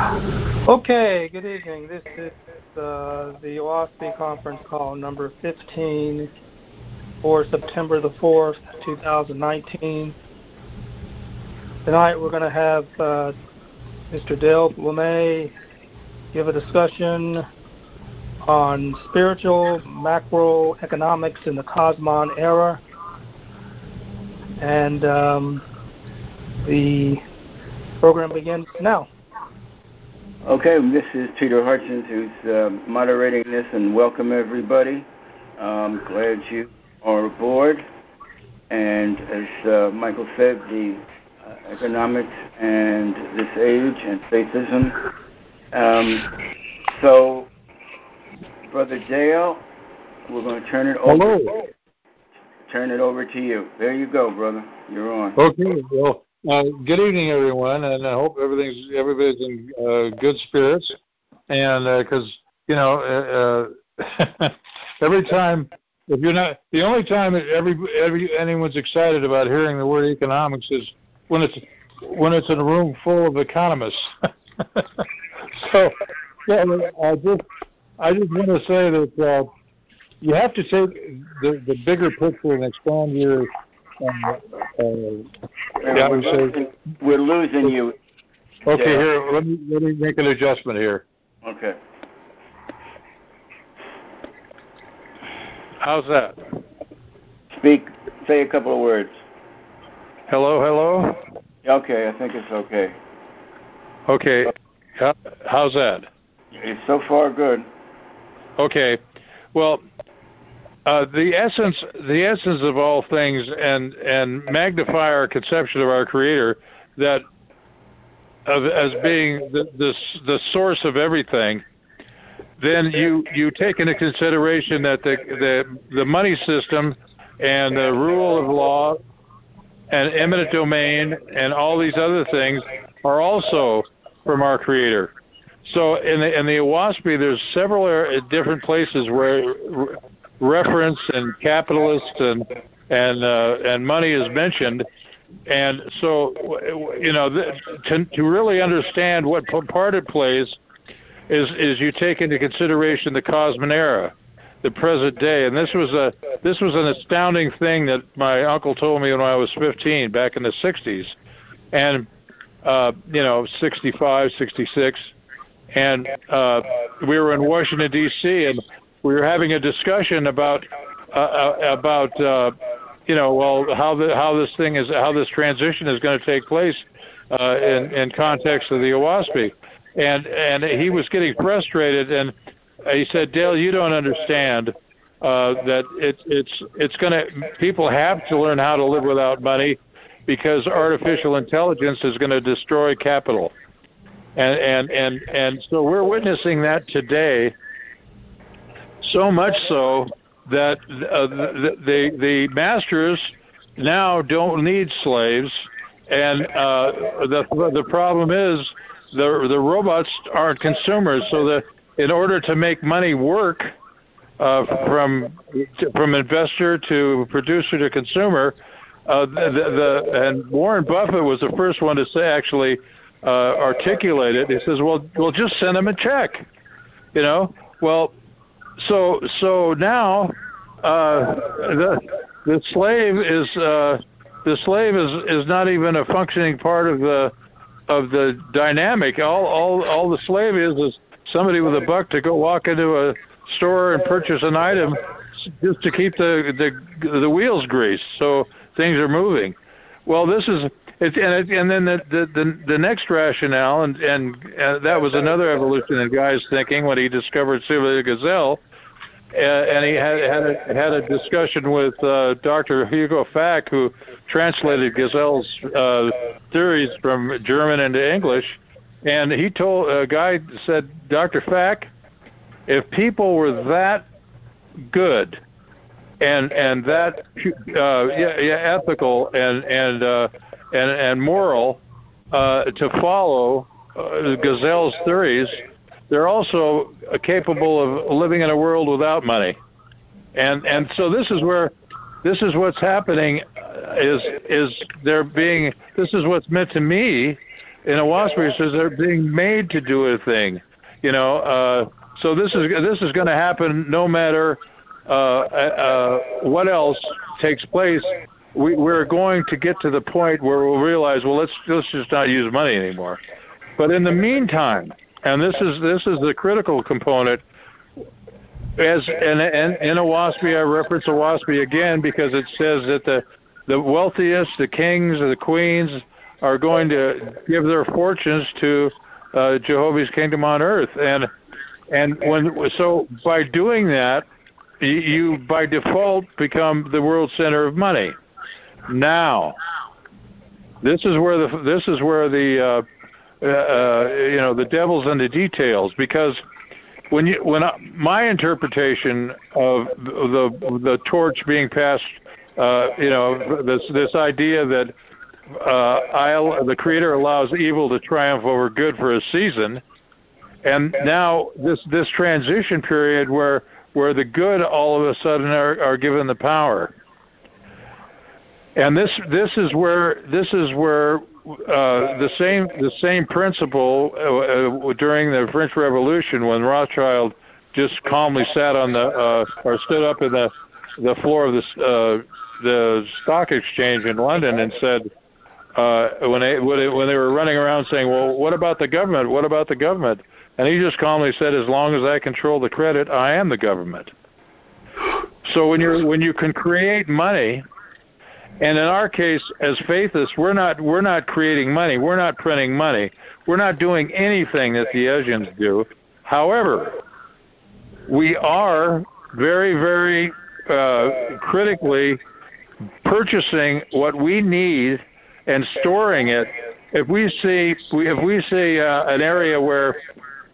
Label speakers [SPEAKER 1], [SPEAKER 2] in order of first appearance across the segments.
[SPEAKER 1] Okay, good evening. This is uh, the Oahspe conference call number 15 for September the 4th, 2019. Tonight we're going to have uh, Mr. Dale LeMay give a discussion on spiritual macroeconomics in the Kosmon era. And um, the program begins now.
[SPEAKER 2] Okay, this is Peter Hutchins who's uh, moderating this, and welcome everybody. I'm glad you are aboard. And as uh, Michael said, the uh, economics and this age and faithism. Um, so, Brother Dale, we're going to turn it over.
[SPEAKER 3] Hello.
[SPEAKER 2] Turn it over to you. There you go, brother. You're on.
[SPEAKER 3] Okay. Well, uh, good evening, everyone, and I hope everything's everybody's in uh, good spirits. And because uh, you know, uh, uh every time if you're not the only time that every every anyone's excited about hearing the word economics is when it's when it's in a room full of economists. so, I just I just want to say that uh, you have to take the the bigger picture and expand your
[SPEAKER 2] yeah, we're, losing, we're losing you.
[SPEAKER 3] Okay, here let me let me make an adjustment here.
[SPEAKER 2] Okay.
[SPEAKER 3] How's that?
[SPEAKER 2] Speak. Say a couple of words.
[SPEAKER 3] Hello, hello.
[SPEAKER 2] Okay, I think it's okay.
[SPEAKER 3] Okay. Uh, how's that?
[SPEAKER 2] It's so far good.
[SPEAKER 3] Okay. Well, uh, the essence, the essence of all things, and and magnify our conception of our Creator, that of, as being the, the the source of everything, then you you take into consideration that the the the money system and the rule of law and eminent domain and all these other things are also from our Creator. So in the in the there's several different places where reference and capitalist and and uh, and money is mentioned, and so you know to to really understand what part it plays is is you take into consideration the Kosmon era, the present day, and this was a this was an astounding thing that my uncle told me when I was 15 back in the 60s, and uh, you know 65, 66, and uh, we were in Washington D.C. and we were having a discussion about uh, uh, about uh, you know well how the how this thing is how this transition is going to take place uh, in in context of the Oahspe, and and he was getting frustrated and he said Dale you don't understand uh, that it's it's it's going to people have to learn how to live without money because artificial intelligence is going to destroy capital. And and and and so we're witnessing that today so much so that uh, the, the, the masters now don't need slaves, and uh, the the problem is the the robots aren't consumers. So that in order to make money work uh, from from investor to producer to consumer, uh, the, the, and Warren Buffett was the first one to say actually uh, articulate it. He says, "Well, well, just send them a check." You know, well, so so now uh, the the slave is uh, the slave is is not even a functioning part of the of the dynamic. All all all the slave is is somebody with a buck to go walk into a store and purchase an item just to keep the the the wheels greased so things are moving. Well, this is it, and, it, and then the, the the the next rationale, and and uh, that was another evolution in Guy's thinking when he discovered Silvio Gesell, and he had had a, had a discussion with uh, Dr. Hugo Fack, who translated Gesell's uh, theories from German into English, and he told a guy said, Dr. Fack, if people were that good and and that uh, yeah, yeah, ethical and and uh, and and moral uh, to follow uh, Gesell's theories they're also capable of living in a world without money. And and so this is where this is what's happening is is they're being this is what's meant to me in Oahspe says they're being made to do a thing. You know, uh, so this is this is going to happen no matter uh, uh, what else takes place. We, we're going to get to the point where we'll realize, well, let's let's just not use money anymore. But in the meantime, and this is this is the critical component. As and, and in Oahspe, I reference a Oahspe again because it says that the the wealthiest, the kings, or the queens, are going to give their fortunes to uh, Jehovah's kingdom on earth, and and when so by doing that, you, you by default become the world center of money. Now, this is where the this is where the uh, uh, you know the devil's in the details because when you when I, my interpretation of the the torch being passed, uh, you know this this idea that uh, the Creator allows evil to triumph over good for a season, and now this this transition period where where the good all of a sudden are, are given the power. And this this is where this is where uh, the same the same principle uh, uh, during the French Revolution when Rothschild just calmly sat on the uh, or stood up in the the floor of the uh, the stock exchange in London and said when they, when they were running around saying, "Well, what about the government? What about the government?" And he just calmly said, "As long as I control the credit, I am the government." So when you when you can create money, and in our case as faithists, we're not we're not creating money, we're not printing money, we're not doing anything that the Uzians do. However, we are very very uh, critically purchasing what we need and storing it. If we see if we see uh, an area where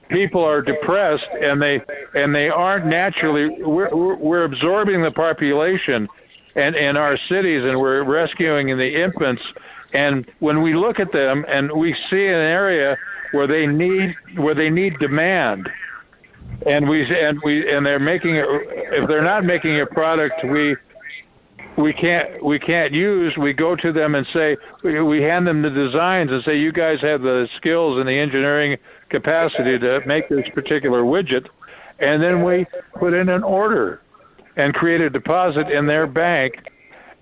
[SPEAKER 3] people are depressed and they and they aren't naturally we're we're absorbing the population and in our cities and we're rescuing the infants. And when we look at them and we see an area where they need where they need demand and we and we and they're making it if they're not making a product we we can't we can't use we go to them and say we, we hand them the designs and say you guys have the skills and the engineering capacity to make this particular widget and then we put in an order and create a deposit in their bank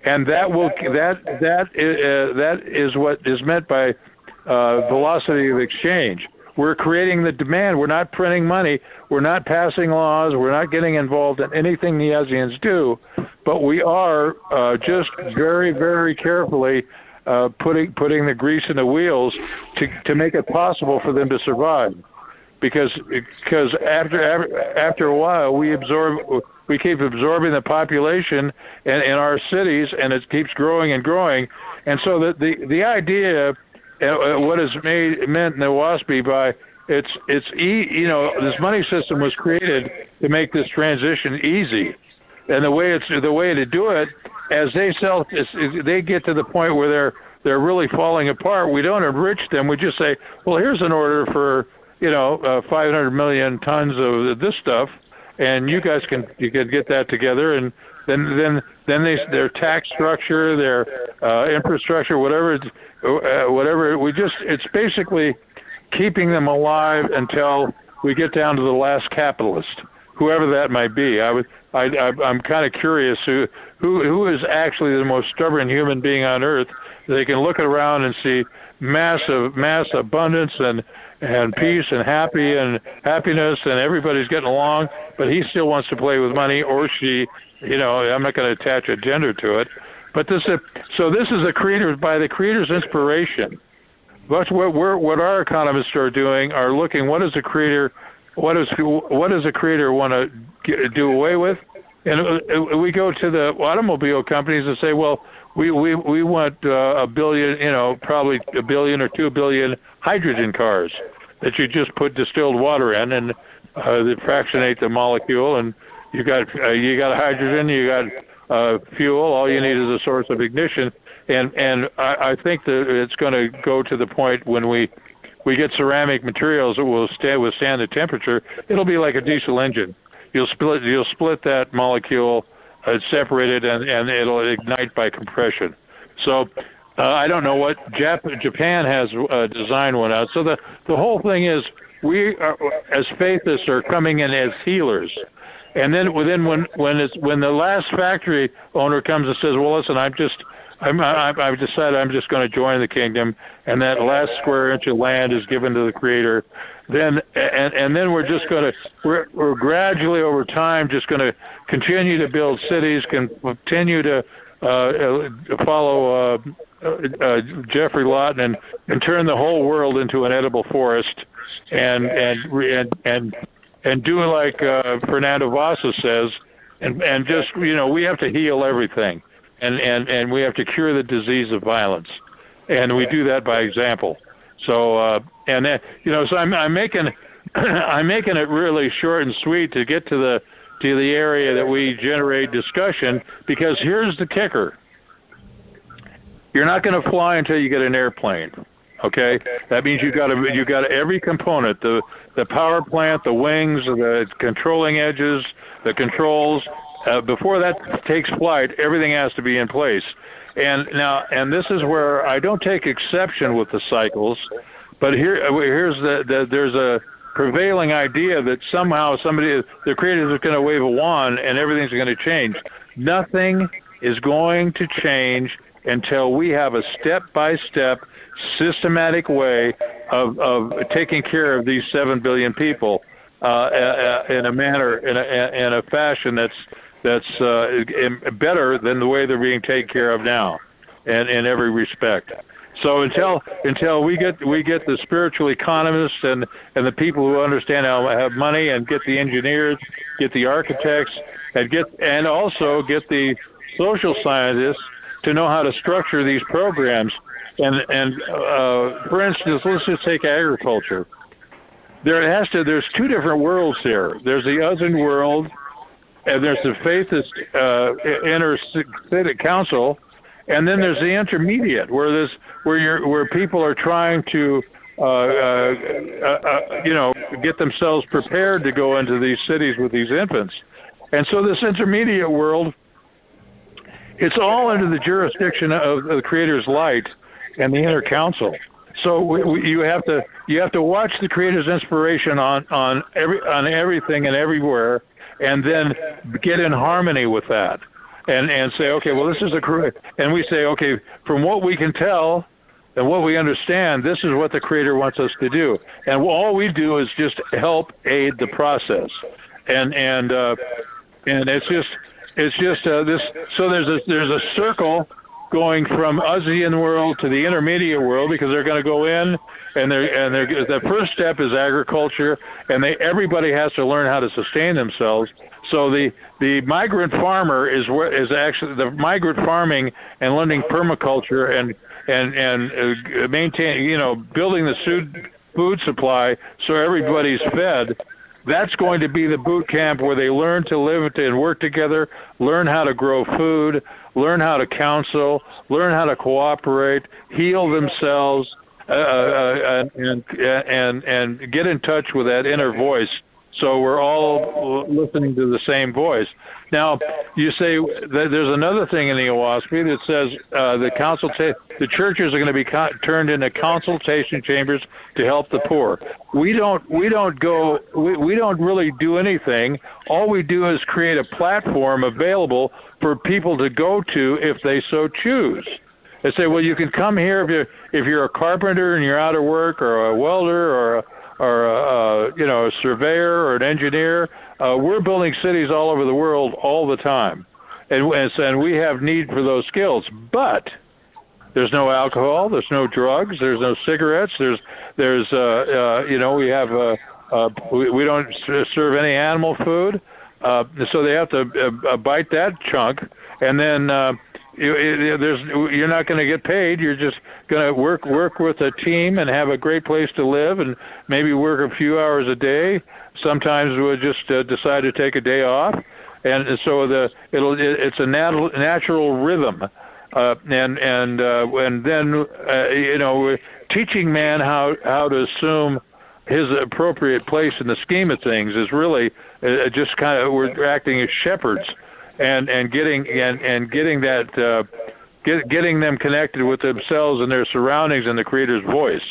[SPEAKER 3] and that will that that is, uh, that is what is meant by uh, velocity of exchange we're creating the demand. We're not printing money. We're not passing laws. We're not getting involved in anything the Uzians do, but we are uh, just very, very carefully uh, putting putting the grease in the wheels to to make it possible for them to survive. Because because after after, a while we absorb we keep absorbing the population in, in our cities and it keeps growing and growing and so the the, the idea uh, what is made meant in the Oahspe by it's it's e, you know this money system was created to make this transition easy, and the way it's the way to do it as they sell they get to the point where they're they're really falling apart. We don't enrich them. We just say, well, here's an order for you know uh, 500 million tons of this stuff, and you guys can you can get that together and then then then they their tax structure, their uh, infrastructure, whatever uh, whatever. We just it's basically keeping them alive until we get down to the last capitalist, whoever that might be. I would I, I I'm kind of curious who who who is actually the most stubborn human being on earth. They can look around and see massive mass abundance and and peace and happy and happiness and everybody's getting along, but he still wants to play with money or she. You know, I'm not going to attach a gender to it. But this, is, so this is a creator by the creator's inspiration. That's what we're, what our economists are doing. Are looking what does the creator, what is what does the creator want to do away with? And uh, we go to the automobile companies and say, well, we we we want uh, a billion, you know, probably a billion or two billion hydrogen cars that you just put distilled water in and uh, fractionate the molecule, and you got uh, you got hydrogen, you got uh, fuel. All you need is a source of ignition, and and I, I think that it's going to go to the point when we we get ceramic materials that will stand withstand the temperature. It'll be like a diesel engine. You'll split you'll split that molecule, uh, separate it, and and it'll ignite by compression. So Uh, I don't know what Jap- Japan has uh, designed one out. So the the whole thing is we are, as faithists are coming in as healers. And then within when when it's when the last factory owner comes and says, "Well, listen, I'm just I'm, I, I've decided I'm just going to join the kingdom, and that last square inch of land is given to the Creator. Then and and then we're just going to we're we're gradually over time just going to continue to build cities, continue to uh, uh follow uh, uh, Geoffrey Lawton and, and turn the whole world into an edible forest, and and and and and do like uh, Fernando Vasa says, and and just you know we have to heal everything, and and and we have to cure the disease of violence, and we do that by example. So uh, and then you know so I'm I'm making I'm making it really short and sweet to get to the to the area that we generate discussion because here's the kicker you're not going to fly until you get an airplane. Okay, that means you've got to you've got every component the the power plant, the wings, the controlling edges, the controls. Uh, before that takes flight, everything has to be in place. And now, and this is where I don't take exception with the cycles, but here here's the, the there's a prevailing idea that somehow somebody the creator is going to wave a wand and everything's going to change. Nothing is going to change until we have a step by step systematic way of, of taking care of these 7 billion people uh, uh, in a manner, in a, in a fashion that's, that's uh, better than the way they're being taken care of now and in every respect. So until until we get we get the spiritual economists and and the people who understand how to have money and get the engineers, get the architects, and get and also get the social scientists to know how to structure these programs. And and uh, for instance, let's just take agriculture. There has to there's two different worlds here. There's the Uzian world, and there's the faithist uh, inner council, and then there's the intermediate where this where you're where people are trying to uh, uh, uh, uh, you know get themselves prepared to go into these cities with these infants, and so this intermediate world it's all under the jurisdiction of the Creator's light and the inner council. So we, we, you have to you have to watch the Creator's inspiration on on every on everything and everywhere, and then get in harmony with that, and and say, okay, well, this is a and we say, okay, from what we can tell, and what we understand, this is what the Creator wants us to do, and all we do is just help aid the process, and and uh, and it's just it's just uh, this. So there's a there's a circle going from Uzian world to the intermediate world because they're going to go in and they're and they're the first step is agriculture and they everybody has to learn how to sustain themselves. So the the migrant farmer is what is actually the migrant farming and learning permaculture and and and uh, you know building the food food supply so everybody's fed that's going to be the boot camp where they learn to live and work together, learn how to grow food, learn how to counsel, learn how to cooperate, heal themselves, uh, uh, and, and and get in touch with that inner voice so we're all listening to the same voice. Now, you say there's another thing in the Oahspe that says uh, the consulta- the churches are going to be co- turned into consultation chambers to help the poor. We don't we don't go we, we don't really do anything. All we do is create a platform available for people to go to if they so choose. They say, well, you can come here if you're if you're a carpenter and you're out of work, or a welder, or a or a, uh, you know a surveyor or an engineer. Uh, we're building cities all over the world all the time, and and we have need for those skills. But there's no alcohol, there's no drugs, there's no cigarettes, there's there's uh, uh, you know we have uh, uh, we, we don't serve any animal food, uh, so they have to uh, uh bite that chunk, and then. Uh, you, there's you're not going to get paid. You're just going to work work with a team and have a great place to live, and maybe work a few hours a day. Sometimes we'll just uh, decide to take a day off, and so the it'll it, it's a natural natural rhythm, uh, and and uh, and then uh, you know teaching man how how to assume his appropriate place in the scheme of things is really uh, just kind of we're acting as shepherds and and getting and and getting that uh, get, getting them connected with themselves and their surroundings and the creator's voice,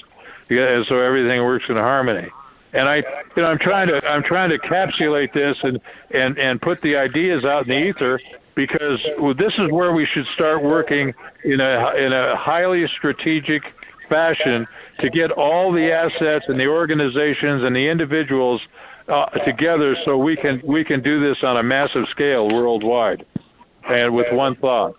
[SPEAKER 3] yeah, so everything works in harmony. And I, you know, I'm trying to I'm trying to capsulate this and and and put the ideas out in the ether because this is where we should start working in a in a highly strategic fashion to get all the assets and the organizations and the individuals uh, together so we can we can do this on a massive scale worldwide and with one thought.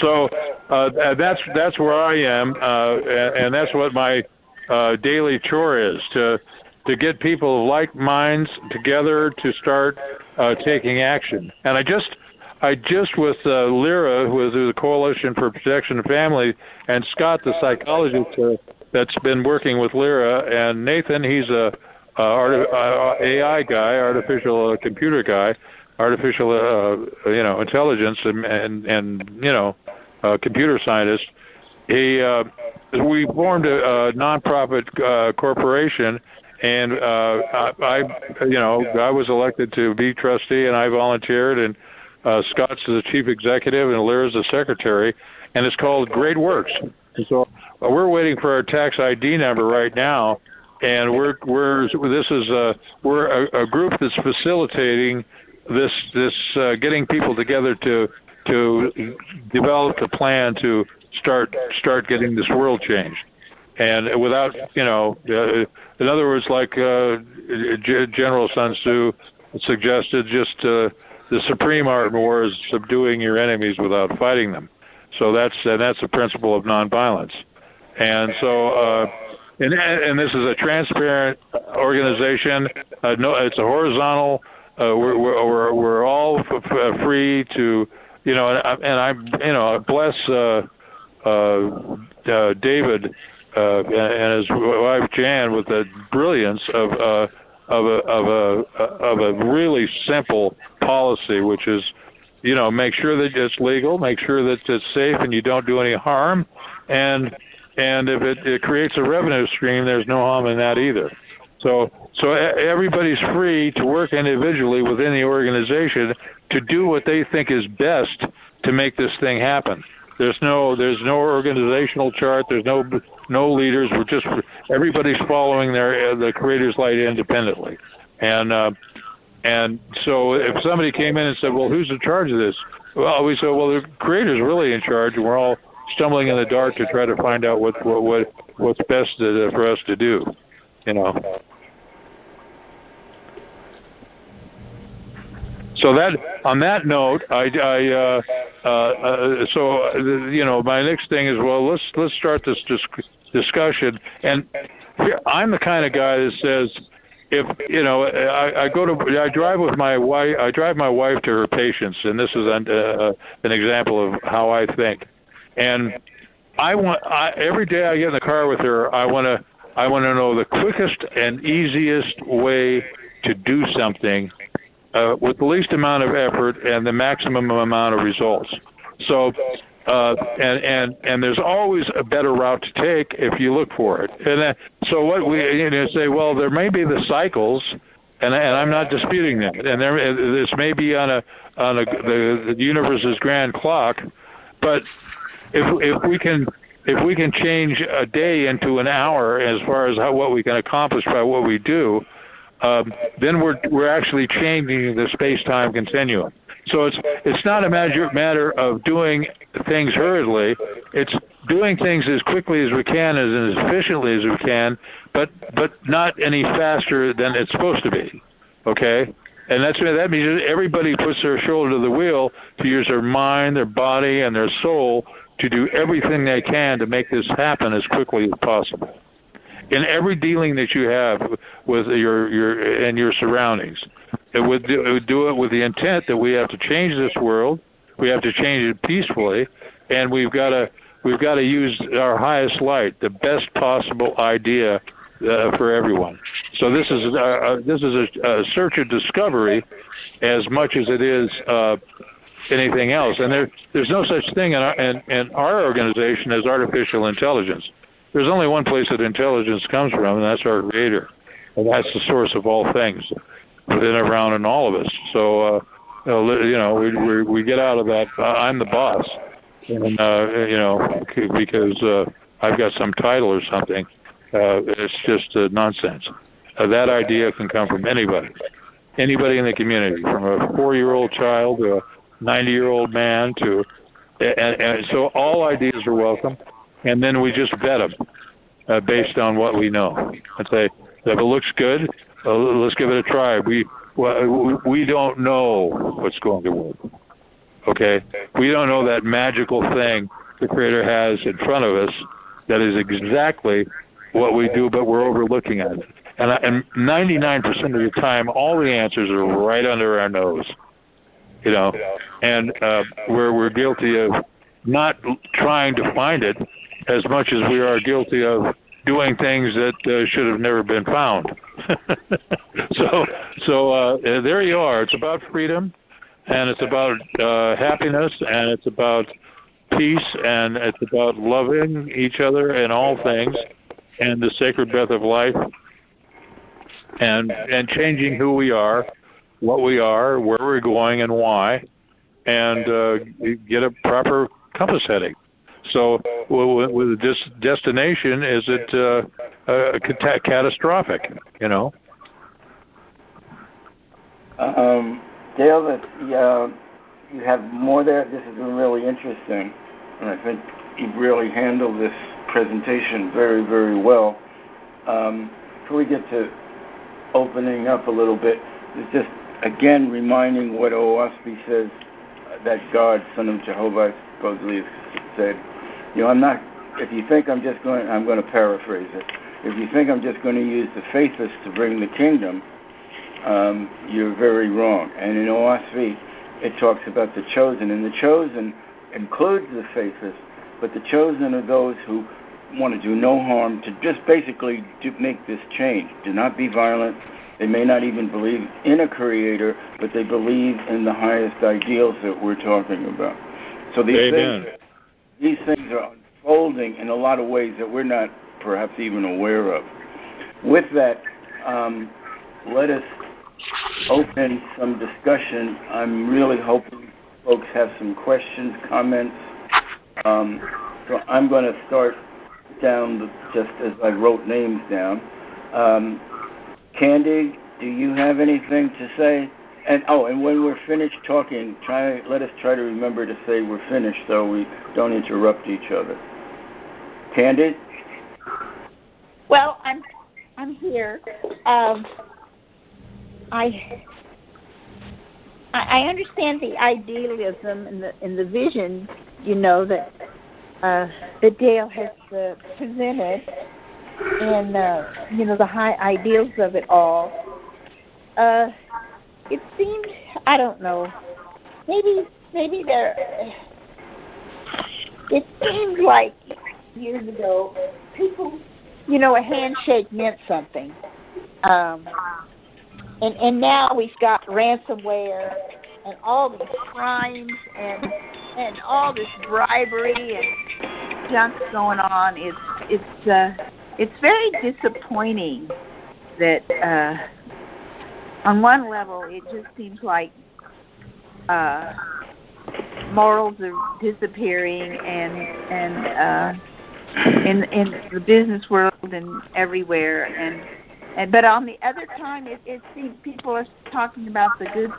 [SPEAKER 3] So uh, that's that's where I am, uh, and that's what my uh, daily chore is to to get people of like minds together to start uh, taking action. And I just I just with uh, Lyra, who is the Coalition for Protection of Family, and Scott, the psychologist uh, that's been working with Lyra, and Nathan, he's a, a art, uh, AI guy, artificial uh, computer guy, artificial uh, you know intelligence, and and, and you know uh, computer scientist. He uh, we formed a, a nonprofit uh, corporation and uh, I, I, you know, I was elected to be trustee, and I volunteered, and uh, Scott's the chief executive, and Lyra's the secretary, and it's called Great Works. So uh, we're waiting for our tax ID number right now, and we're we're this is a we're a, a group that's facilitating this this uh, getting people together to to develop a plan to start start getting this world changed and without you know uh, in other words like uh, G- general sun tzu suggested just uh, the supreme art in war is subduing your enemies without fighting them. So that's and that's the principle of nonviolence. And so uh, and and this is a transparent organization. Uh, no it's a horizontal uh, we're, we're we're all f- f- free to you know and I, and I you know bless uh, uh, uh, David uh, and his wife Jan with the brilliance of uh, of a of a of a really simple policy, which is, you know, make sure that it's legal, make sure that it's safe, and you don't do any harm, and and if it, it creates a revenue stream, there's no harm in that either. So so everybody's free to work individually within the organization to do what they think is best to make this thing happen. There's no there's no organizational chart. There's no no leaders. We're just everybody's following their the creator's light independently, and uh, and so if somebody came in and said, well, who's in charge of this? Well, we said, well, the creator's really in charge, and we're all stumbling in the dark to try to find out what what, what what's best to, for us to do, you know. So that on that note, I, I uh, uh, uh, so uh, you know my next thing is well let's let's start this dis- discussion and here, I'm the kind of guy that says if you know I, I go to I drive with my wife I drive my wife to her patients and this is an, uh, an example of how I think and I want I, every day I get in the car with her I want to I want to know the quickest and easiest way to do something uh, with the least amount of effort and the maximum amount of results. So, uh, and and and there's always a better route to take if you look for it. And uh, so what we you know say, well, there may be the cycles, and and I'm not disputing that. And there this may be on a on a the, the universe's grand clock, but if if we can if we can change a day into an hour as far as how what we can accomplish by what we do, um, then we're we're actually changing the space-time continuum. So it's it's not a matter matter of doing things hurriedly. It's doing things as quickly as we can, as, as efficiently as we can, but but not any faster than it's supposed to be. Okay, and that's that means everybody puts their shoulder to the wheel to use their mind, their body, and their soul to do everything they can to make this happen as quickly as possible in every dealing that you have with your your and your surroundings. It would, do, it would do it with the intent that we have to change this world. We have to change it peacefully, and we've got to we've got to use our highest light, the best possible idea uh, for everyone. So this is uh, this is a, a, search of discovery as much as it is uh, anything else. And there there's no such thing in our, in, in our organization as artificial intelligence there's only one place that intelligence comes from, and that's our Creator, and that's the source of all things within, around, and all of us. So, uh, you know, we we, we get out of that. Uh, I'm the boss, and uh, you know, because uh, I've got some title or something. Uh, it's just uh, nonsense. Uh, that idea can come from anybody, anybody in the community, from a four-year-old child to a 90-year-old man to, and, and so all ideas are welcome, and then we just vet them uh, based on what we know. And say, if it looks good, uh, let's give it a try. We well, we don't know what's going to work. Okay, we don't know that magical thing the Creator has in front of us that is exactly what we do, but we're overlooking it. And, and 99% of the time, all the answers are right under our nose. You know, and uh, we're we're guilty of not trying to find it as much as we are guilty of doing things that uh, should have never been found. so so uh, there you are. It's about freedom, and it's about uh, happiness, and it's about peace, and it's about loving each other in all things, and the sacred breath of life, and and changing who we are, what we are, where we're going, and why, and uh, get a proper compass heading. So, with this destination, is it uh, uh, catastrophic? You know.
[SPEAKER 2] Um, Dale, that you have more there. This has been really interesting, and I think you've really handled this presentation very, very well. Um, before we get to opening up a little bit, it's just again reminding what Oahspe says that God, Son of Jehovah, supposedly said you know, I'm not. If you think I'm just going, I'm going to paraphrase it. If you think I'm just going to use the faithless to bring the kingdom, um, you're very wrong. And in Oahspe, it talks about the chosen, and the chosen includes the faithless, but the chosen are those who want to do no harm, to just basically to make this change. Do not be violent. They may not even believe in a creator, but they believe in the highest ideals that we're talking about. So these
[SPEAKER 3] Amen.
[SPEAKER 2] things these things are unfolding in a lot of ways that we're not perhaps even aware of. With that, um, let us open some discussion. I'm really hoping folks have some questions, comments. Um, so I'm going to start down the, just as I wrote names down. Um, Candy, do you have anything to say? And oh, and when we're finished talking, try let us try to remember to say we're finished so we don't interrupt each other. Candace?
[SPEAKER 4] Well, I'm I'm here. Um, I I understand the idealism and the and the vision, you know that uh, that Dale has uh, presented, and uh, you know the high ideals of it all. Uh, it seemed I don't know. Maybe maybe there it seemed like years ago people you know, a handshake meant something. Um and and now we've got ransomware and all these crimes and and all this bribery and junk going on. It's it's uh it's very disappointing that uh on one level, it just seems like uh, morals are disappearing, and and uh, in in the business world and everywhere, and and but on the other time, it it seems people are talking about the good,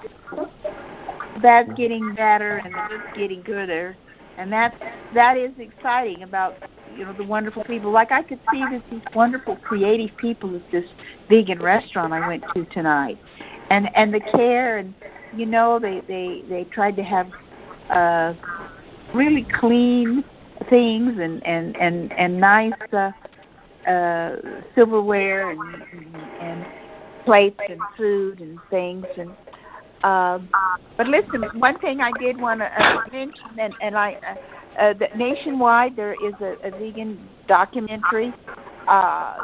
[SPEAKER 4] bad's getting better, and the good's getting gooder, and that's that is exciting about you know the wonderful people. Like I could see this these wonderful creative people at this vegan restaurant I went to tonight, and and the care and you know they they they tried to have uh really clean things and and and and nice uh, uh silverware and and plates and food and things and um but listen one thing i did want to uh, mention and and i uh, uh, that nationwide there is a, a vegan documentary uh,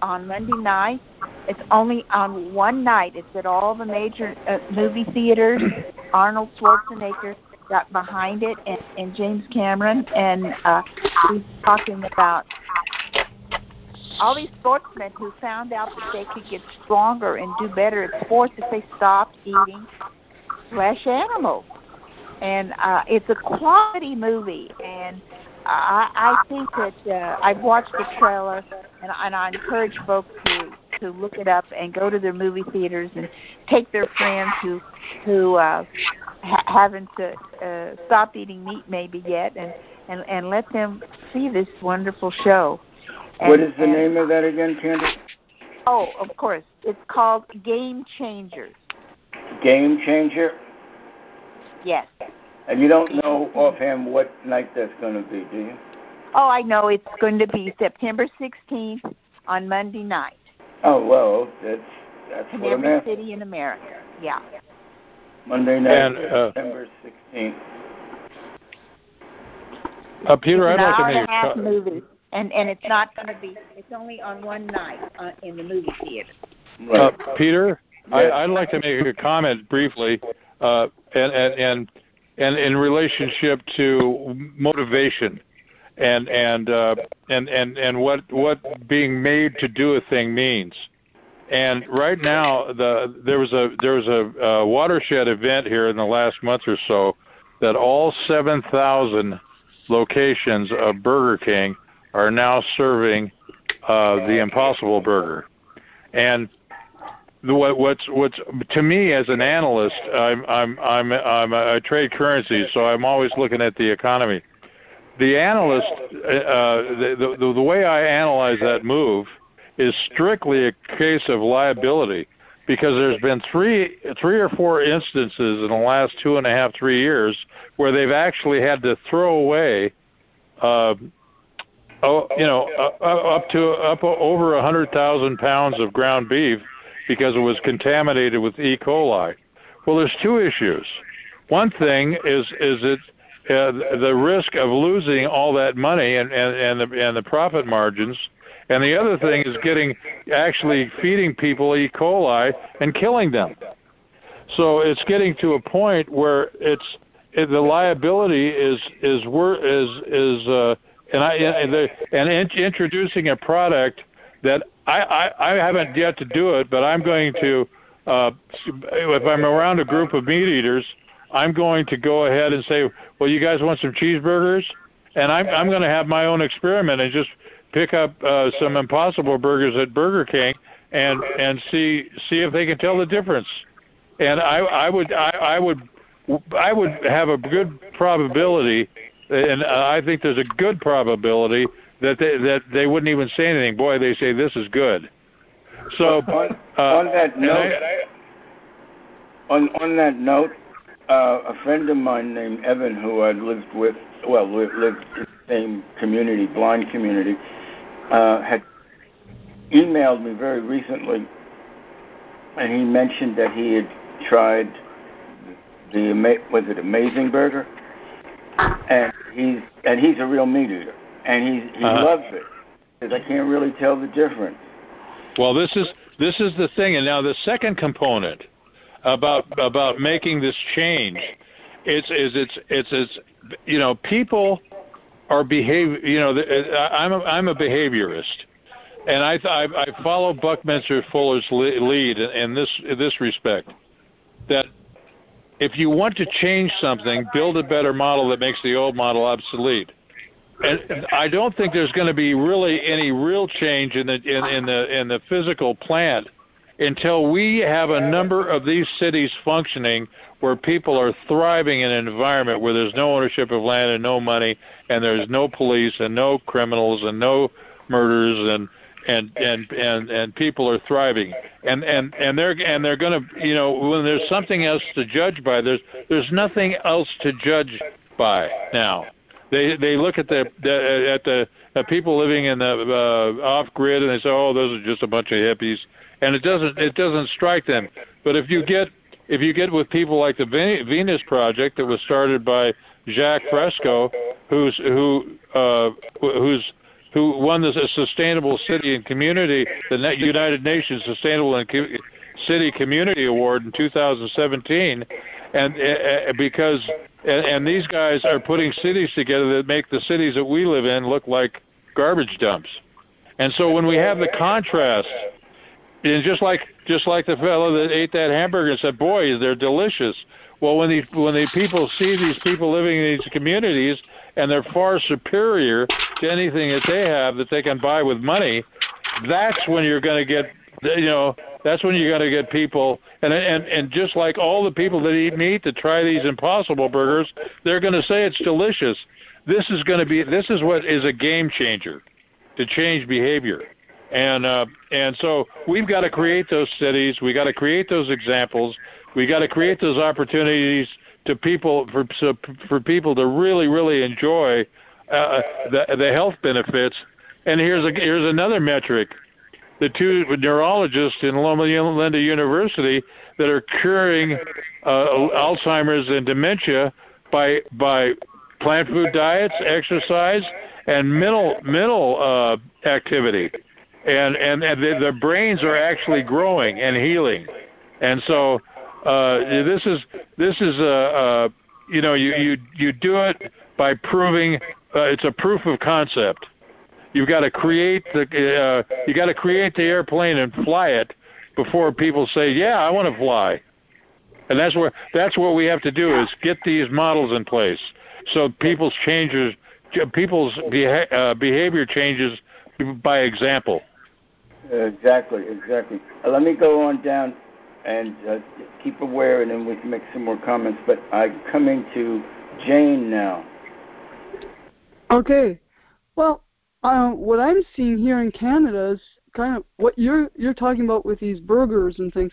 [SPEAKER 4] on Monday night. It's only on one night. It's at all the major uh, movie theaters. Arnold Schwarzenegger got behind it, and, and James Cameron, and uh, he's talking about all these sportsmen who found out that they could get stronger and do better at sports if they stopped eating flesh animals. And uh, it's a quality movie. And I, I think that uh, I've watched the trailer, and, and I encourage folks to to look it up and go to their movie theaters and take their friends who who uh, ha- haven't uh, uh, stopped eating meat maybe yet, and and and let them see this wonderful show. And,
[SPEAKER 2] what is the
[SPEAKER 4] and,
[SPEAKER 2] name of that again, Candace?
[SPEAKER 4] Oh, of course, it's called Game Changers.
[SPEAKER 2] Game Changer.
[SPEAKER 4] Yes.
[SPEAKER 2] And you don't know offhand what night that's going to be, do you?
[SPEAKER 4] Oh, I know. It's going to be September 16th on Monday night.
[SPEAKER 2] Oh well, that's that's
[SPEAKER 4] in
[SPEAKER 2] what I'm
[SPEAKER 4] every
[SPEAKER 2] asking.
[SPEAKER 4] city in America. Yeah.
[SPEAKER 2] Monday night,
[SPEAKER 3] And, uh,
[SPEAKER 2] September 16th.
[SPEAKER 3] Uh, Peter,
[SPEAKER 4] it's
[SPEAKER 3] I'd like to
[SPEAKER 4] hour
[SPEAKER 3] make
[SPEAKER 4] and
[SPEAKER 3] a
[SPEAKER 4] a half
[SPEAKER 3] co-
[SPEAKER 4] movie, and and it's not going to be. It's only on one night uh, in the movie theater.
[SPEAKER 3] uh,
[SPEAKER 2] Right.
[SPEAKER 3] Peter. I,
[SPEAKER 2] Yes.
[SPEAKER 3] I'd like to make a comment briefly, uh, and, and and and in relationship to motivation, and and uh, and and and what what being made to do a thing means. And right now, the there was a there was a, uh watershed event here in the last month or so that all 7,000 locations of Burger King are now serving uh, the Impossible Burger, and what, what's what's to me as an analyst, I'm I'm I'm I'm a, trade currencies, so I'm always looking at the economy. The analyst, uh, the, the the way I analyze that move is strictly a case of liability, because there's been three three or four instances in the last two and a half three years where they've actually had to throw away. Uh, Oh, you know, uh, uh, up to up over a hundred thousand pounds of ground beef because it was contaminated with E. coli. Well, there's two issues. One thing is is it uh, the risk of losing all that money and and and the, and the profit margins, and the other thing is getting actually feeding people E. coli and killing them. So it's getting to a point where it's it, the liability is is wor- is is uh, and I and, the, and in, introducing a product that I, I I haven't yet to do it, but I'm going to uh, if I'm around a group of meat eaters, I'm going to go ahead and say, well, you guys want some cheeseburgers, and I'm I'm going to have my own experiment and just pick up uh, some Impossible Burgers at Burger King and and see see if they can tell the difference. And I I would I, I would I would have a good probability, and I think there's a good probability that they, that they wouldn't even say anything. Boy, they say this is good. So
[SPEAKER 2] on,
[SPEAKER 3] uh,
[SPEAKER 2] on that note,
[SPEAKER 3] I-
[SPEAKER 2] on on that note, uh, a friend of mine named Evan, who I lived with, well, li- lived in the same community, blind community, uh, had emailed me very recently, and he mentioned that he had tried the was it Amazing Burger, and he's and he's a real meat eater, and he he
[SPEAKER 3] Uh-huh.
[SPEAKER 2] loves it. Says, I can't really tell the difference.
[SPEAKER 3] Well, this is this is the thing, and now the second component about about making this change, it's is it's it's it's you know people are behave you know I'm a, I'm a behaviorist, and I I, I follow Buckminster Fuller's lead in, in this in this respect that if you want to change something, build a better model that makes the old model obsolete I don't think there's going to be really any real change in the in, in the in the physical plant until we have a number of these cities functioning where people are thriving in an environment where there's no ownership of land and no money and there's no police and no criminals and no murders and and and and and people are thriving. And and and they're and they're going to you know when there's something else to judge by there's there's nothing else to judge by now they they look at the, the at the at people living in the uh, off grid and they say, oh, those are just a bunch of hippies, and it doesn't it doesn't strike them. But if you get if you get with people like the Venus Project that was started by Jacques Fresco, who's who uh, who's who won the Sustainable City and Community, the United Nations Sustainable and City Community Award in 2017, and uh, because and, and these guys are putting cities together that make the cities that we live in look like garbage dumps. And so when we have the contrast, and just like just like the fellow that ate that hamburger and said, "Boy, they're delicious," Well, when the when the people see these people living in these communities and they're far superior to anything that they have that they can buy with money, that's when you're going to get you know that's when you're going to get people and and and just like all the people that eat meat that try these impossible burgers they're going to say it's delicious. This is going to be this is what is a game changer to change behavior. And uh and so we've got to create those cities we got to create those examples we got to create those opportunities to people for for people to really really enjoy uh, the the health benefits. And here's a here's another metric the two neurologists in Loma Linda University that are curing uh, Alzheimer's and dementia by by plant food diets, exercise, and mental mental uh, activity, and and, and the, brains are actually growing and healing, and so uh, this is this is a, uh, you know you you you do it by proving uh, it's a proof of concept You've got to create the uh, you got to create the airplane and fly it before people say, "Yeah, I want to fly." And that's where that's what we have to do is get these models in place so people's changes people's beha- uh, behavior changes by example.
[SPEAKER 2] Exactly, exactly. Uh, let me go on down and uh, keep aware, and then we can make some more comments. But I'm coming to Jane now.
[SPEAKER 5] Okay. Well, uh, what I'm seeing here in Canada is kind of what you're you're talking about with these burgers and things,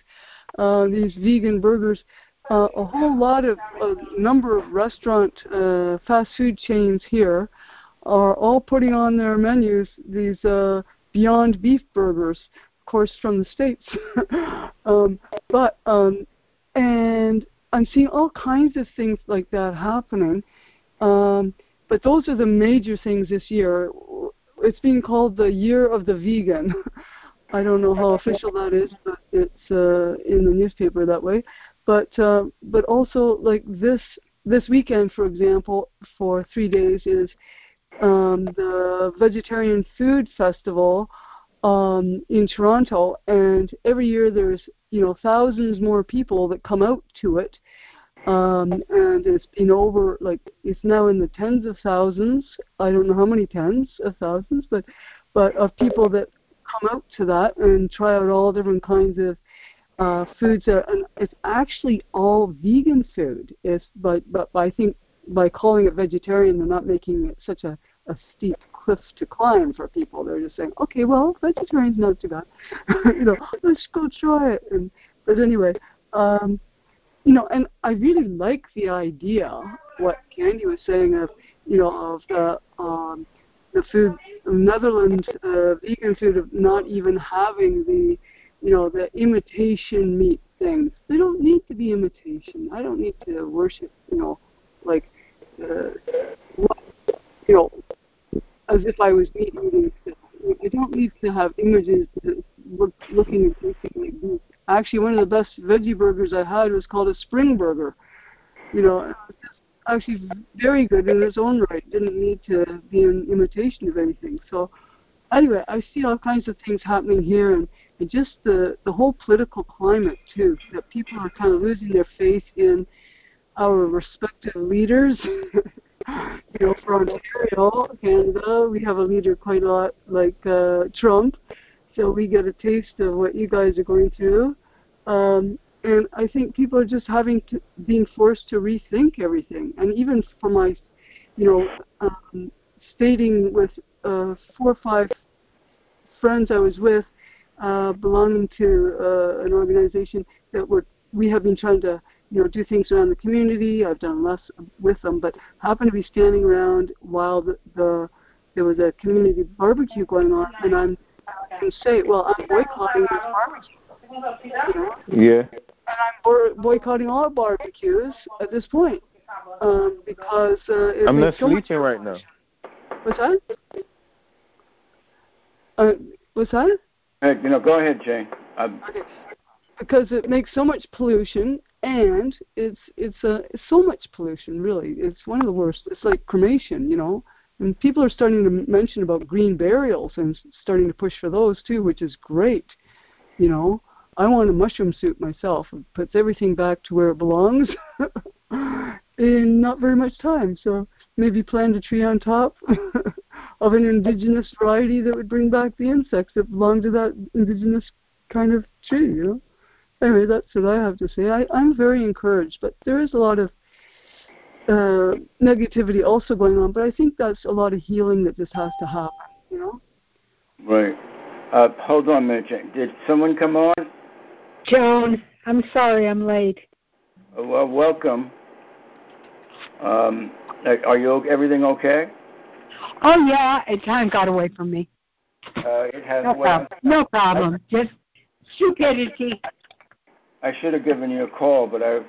[SPEAKER 5] uh, these vegan burgers. Uh, a whole lot of a number of restaurant uh, fast food chains here are all putting on their menus these uh, Beyond Beef burgers, of course from the states. um, but um, and I'm seeing all kinds of things like that happening. Um, but those are the major things this year it's being called the Year of the Vegan. I don't know how official that is, but it's uh, in the newspaper that way. But uh, but also like this this weekend, for example, for three days is um, the Vegetarian Food Festival um, in Toronto, and every year there's you know thousands more people that come out to it um, and it's been over like it's now in the tens of thousands. I don't know how many tens of thousands, but but of people that come out to that and try out all different kinds of uh, foods. That, and it's actually all vegan food. It's but but I think by calling it vegetarian, they're not making it such a, a steep cliff to climb for people. They're just saying, okay, well, vegetarian's not too bad. you know, let's go try it. And but anyway. Um, you know, and I really like the idea what Candy was saying of you know of the um, the food Netherlands uh, vegan food of not even having the you know the imitation meat things. They don't need to be imitation. I don't need to worship you know like uh, you know as if I was meat eating. I don't need to have images looking and like meat. Actually, one of the best veggie burgers I had was called a spring burger. You know, actually very good in its own right. Didn't need to be an imitation of anything. So, anyway, I see all kinds of things happening here, and, and just the the whole political climate too. That people are kind of losing their faith in our respective leaders. you know, for Ontario, Canada, we have a leader quite a lot like uh, Trump so we get a taste of what you guys are going through. Um, and I think people are just having to being forced to rethink everything. And even for my, you know, um, stating with uh, four or five friends I was with, uh, belonging to uh, an organization that we're, we have been trying to, you know, do things around the community. I've done less with them, but happen to be standing around while the, the there was a community barbecue going on, and I'm can say, well, I'm boycotting this barbecue.
[SPEAKER 2] Yeah.
[SPEAKER 5] And I'm boycotting all barbecues at this point um, because uh, it
[SPEAKER 6] I'm not
[SPEAKER 5] so
[SPEAKER 6] sleeping right now.
[SPEAKER 5] What's that? Uh, what's that?
[SPEAKER 2] Hey, you know, go ahead, Jay.
[SPEAKER 5] Okay. Because it makes so much pollution, and it's it's uh, so much pollution. Really, it's one of the worst. It's like cremation, you know. And people are starting to mention about green burials and starting to push for those too, which is great, you know. I want a mushroom soup myself. It puts everything back to where it belongs in not very much time. So maybe plant a tree on top of an indigenous variety that would bring back the insects that belong to that indigenous kind of tree, you know. Anyway, that's what I have to say. I, I'm very encouraged, but there is a lot of uh, negativity also going on, but I think that's a lot of healing that just has to happen, you know?
[SPEAKER 2] Right. Uh, hold on a minute. Did someone come on?
[SPEAKER 6] Joan, I'm sorry I'm late.
[SPEAKER 2] Uh, well, welcome. Um, are you everything okay?
[SPEAKER 6] Oh yeah, it time got away from me.
[SPEAKER 2] Uh, it has.
[SPEAKER 6] No problem. No problem. Just stupidity.
[SPEAKER 2] I should have given you a call, but I,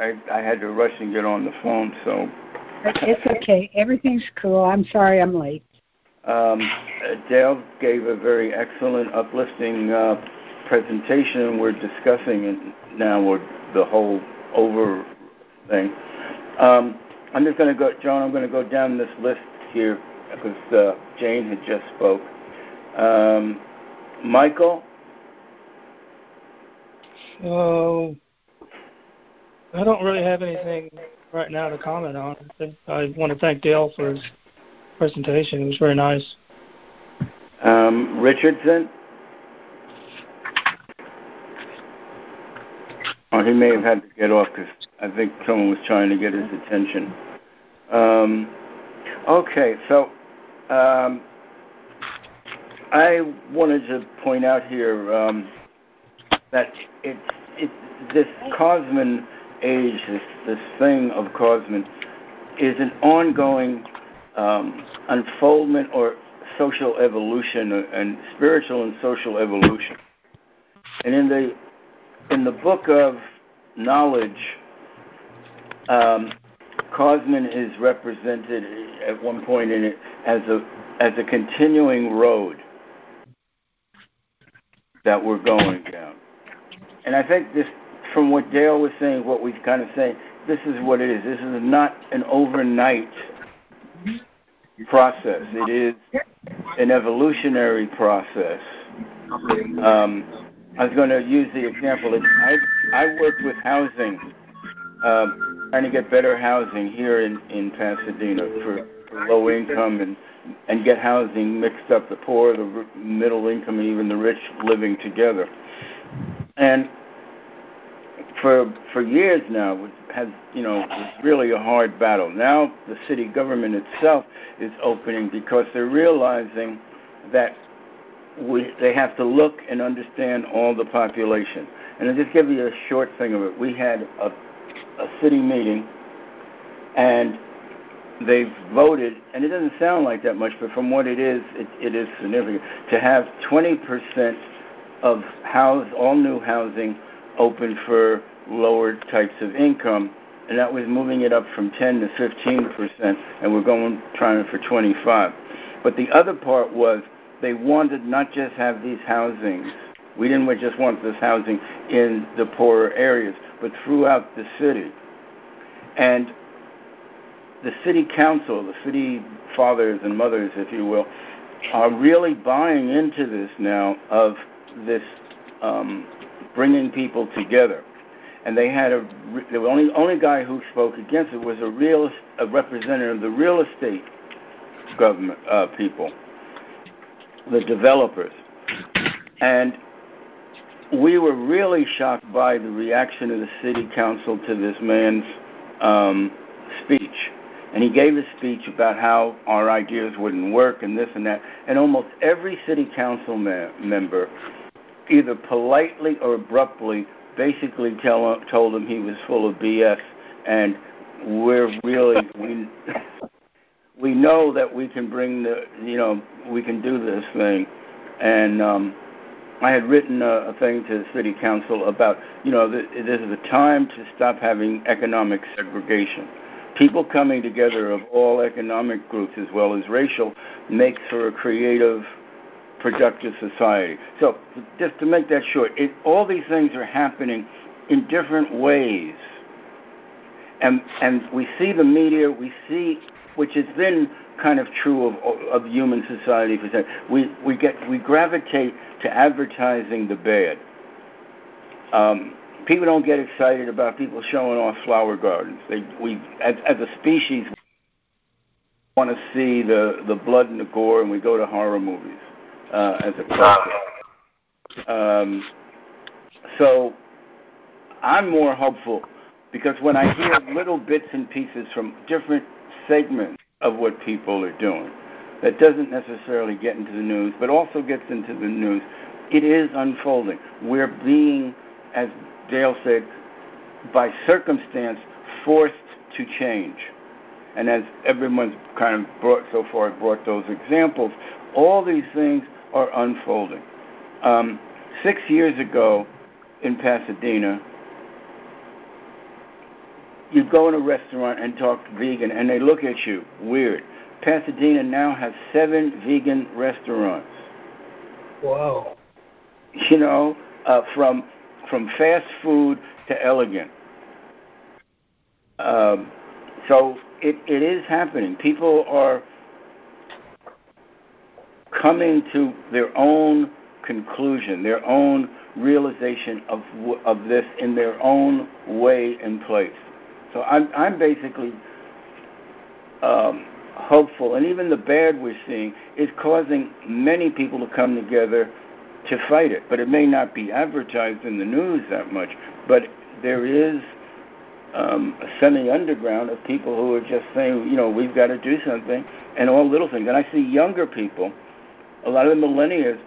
[SPEAKER 2] I, I had to rush and get on the phone. So.
[SPEAKER 6] It's okay. Everything's cool. I'm sorry I'm late.
[SPEAKER 2] Um, Dale gave a very excellent, uplifting uh, presentation, and we're discussing it now with the whole over thing. Um, I'm just going to go, John. I'm going to go down this list here because uh, Jane had just spoke. Um, Michael.
[SPEAKER 1] So I don't really have anything right now to comment on. I want to thank Dale for his presentation. It was very nice.
[SPEAKER 2] Um, Richardson. Oh, he may have had to get off because I think someone was trying to get his attention. Um, okay, so um, I wanted to point out here um, that it, it, this Kosmon age, this, this thing of Kosmon, is an ongoing um, unfoldment or social evolution and spiritual and social evolution. And in the in the book of knowledge, um, Kosmon is represented at one point in it as a as a continuing road that we're going down. And I think this, from what Dale was saying, what we've kind of saying, this is what it is. This is not an overnight process. It is an evolutionary process. Um, I was going to use the example. I I worked with housing, um, trying to get better housing here in in Pasadena for, for low income and and get housing mixed up, the poor, the middle income, and even the rich living together. And for for years now, has you know it's really a hard battle. Now the city government itself is opening because they're realizing that we they have to look and understand all the population. And I'll just give you a short thing of it. We had a a city meeting, and they've voted, and it doesn't sound like that much, but from what it is, it, it is significant to have 20% of house all new housing open for lower types of income, and that was moving it up from 10 to 15 percent, and we're going trying for 25. But the other part was they wanted not just have these housings. We didn't just want this housing in the poorer areas, but throughout the city. And the city council, the city fathers and mothers, if you will, are really buying into this now of this um, bringing people together and they had a the only only guy who spoke against it was a real a representative of the real estate government uh, people, the developers, and we were really shocked by the reaction of the city council to this man's um, speech. And he gave a speech about how our ideas wouldn't work and this and that. And almost every city council ma- member, either politely or abruptly, basically tell, told him he was full of BS, and we're really we we know that we can bring the you know we can do this thing, and um, I had written a, a thing to the city council about you know this is the time to stop having economic segregation. People coming together of all economic groups as well as racial makes for a creative productive society. So, just to make that short, it, all these things are happening in different ways. And, and we see the media, we see, which has been kind of true of, of human society. We, we, get, we gravitate to advertising the bad. Um, people don't get excited about people showing off flower gardens. They, we, as, as a species, want to see the, the blood and the gore, and we go to horror movies uh, as a culture. Um, so I'm more hopeful because when I hear little bits and pieces from different segments of what people are doing, that doesn't necessarily get into the news, but also gets into the news, it is unfolding. We're being, as Dale said, by circumstance, forced to change. And as everyone's kind of brought so far, brought those examples, all these things are unfolding. Um, six years ago in Pasadena, you go in a restaurant and talk vegan, and they look at you weird. Pasadena now has seven vegan restaurants.
[SPEAKER 1] Wow.
[SPEAKER 2] You know, uh, from from fast food to elegant. Um, so it, it is happening. People are coming to their own conclusion, their own realization of of this in their own way and place. So I'm I'm basically um, hopeful, and even the bad we're seeing is causing many people to come together to fight it. But it may not be advertised in the news that much. But there is um, a semi-underground of people who are just saying, you know, we've got to do something, and all little things. And I see younger people, a lot of the millennials,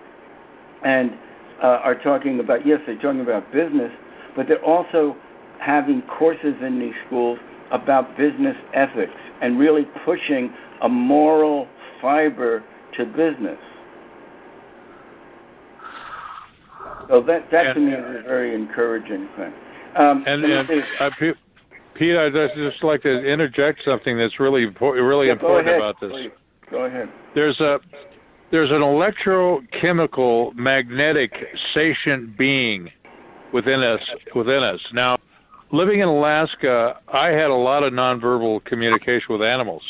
[SPEAKER 2] and uh, are talking about yes, they're talking about business, but they're also having courses in these schools about business ethics and really pushing a moral fiber to business. So that that
[SPEAKER 3] and,
[SPEAKER 2] to me is a very encouraging thing. Um,
[SPEAKER 3] and and uh, Pete, I'd just like to interject something that's really really
[SPEAKER 2] yeah,
[SPEAKER 3] important
[SPEAKER 2] ahead,
[SPEAKER 3] about this.
[SPEAKER 2] Please. Go ahead.
[SPEAKER 3] There's a there's an electrochemical magnetic sentient being within us within us. Now, living in Alaska, I had a lot of nonverbal communication with animals.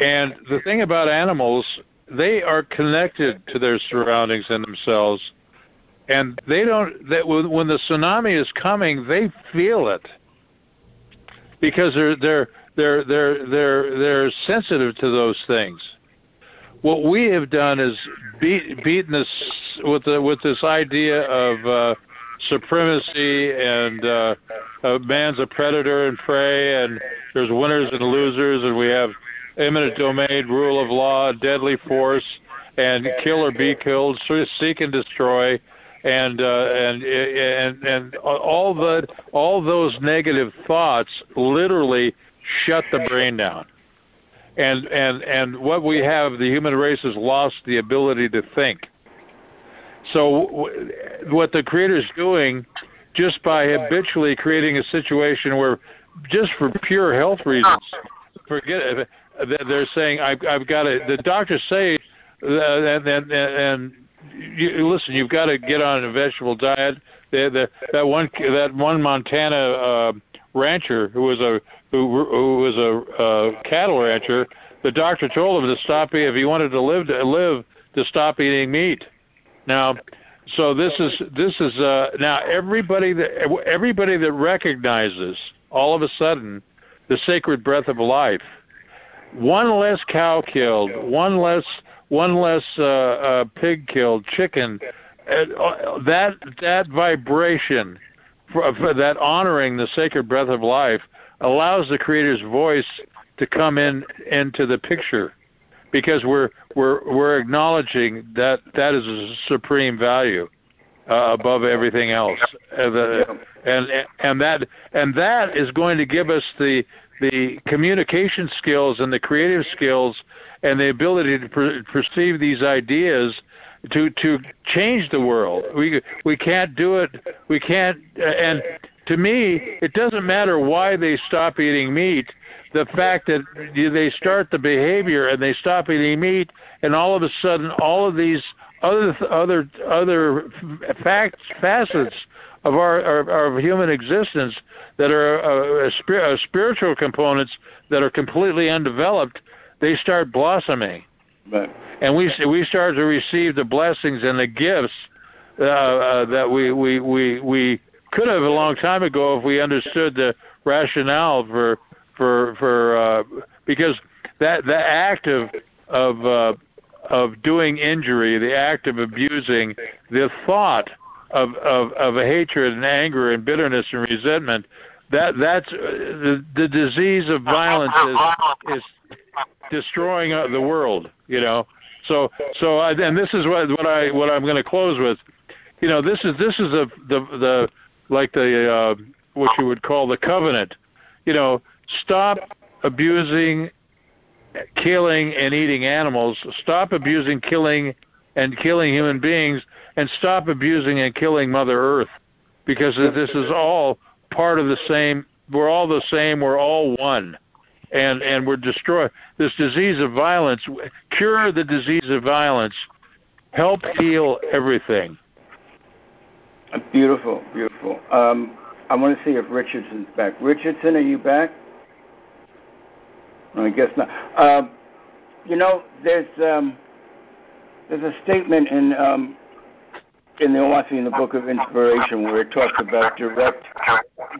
[SPEAKER 3] And the thing about animals, they are connected to their surroundings and themselves and they don't that when the tsunami is coming they feel it because they're they're they're they're they're they're sensitive to those things what we have done is beat beaten this with the with this idea of uh supremacy and uh, uh man's a predator and prey and there's winners and losers and we have eminent domain rule of law deadly force and kill or be killed seek and destroy and uh, and and and all the all those negative thoughts literally shut the brain down. And and and what we have, the human race has lost the ability to think. So what the creator's doing, just by habitually creating a situation where, just for pure health reasons, forget it, they're saying I've, I've got to. The doctors say, and and, and you, listen, you've got to get on a vegetable diet. The, the, that one that one Montana uh, rancher who was a who, who was a uh, cattle rancher, the doctor told him to stop if he wanted to live to live to stop eating meat. Now, so this is this is uh, now everybody that everybody that recognizes all of a sudden the sacred breath of life. One less cow killed, one less one less uh, uh, pig killed, chicken. Uh, that that vibration, for, for that honoring the sacred breath of life, allows the Creator's voice to come in into the picture, because we're we're we're acknowledging that that is a supreme value uh, above everything else, uh, and and that and that is going to give us the the communication skills and the creative skills and the ability to per- perceive these ideas to to change the world. We we can't do it. We can't. And to me, it doesn't matter why they stop eating meat. The fact that they start the behavior and they stop eating meat, and all of a sudden, all of these other other other facts facets of our, our, our human existence that are uh, uh, spiritual components that are completely undeveloped they start blossoming.
[SPEAKER 2] Right.
[SPEAKER 3] And we we start to receive the blessings and the gifts uh, uh, that we, we we we could have a long time ago if we understood the rationale for for for uh, because that the act of of uh, of doing injury, the act of abusing, the thought of, of, of hatred and anger and bitterness and resentment, that that's uh, the the disease of violence is is destroying uh, the world. You know, so so I, and this is what what I what I'm going to close with. You know, this is this is the the like the uh, what you would call the covenant. You know, stop abusing killing and eating animals, stop abusing killing and killing human beings, and stop abusing and killing Mother Earth, because this is all part of the same. We're all the same. We're all one, and and we're destroy this disease of violence. Cure the disease of violence. Help heal everything.
[SPEAKER 2] Beautiful, beautiful. Um, I want to see if Richardson's back. Richardson, are you back? I guess not. Uh, you know, there's um, there's a statement in um, in the Oahspe in the Book of Inspiration where it talks about direct,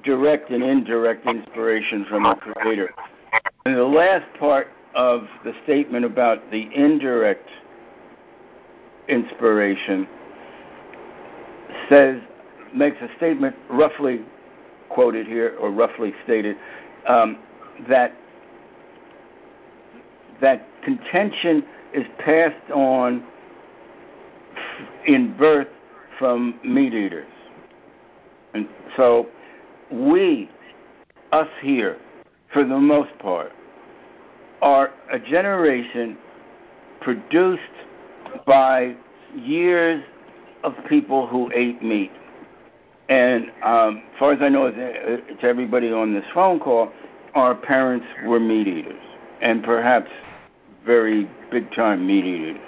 [SPEAKER 2] direct and indirect inspiration from the Creator. And the last part of the statement about the indirect inspiration says makes a statement roughly quoted here or roughly stated um, that that contention is passed on in birth from meat eaters. And so we, us here, for the most part, are a generation produced by years of people who ate meat. And um, as far as I know, to everybody on this phone call, our parents were meat eaters, and perhaps very big time meat eaters.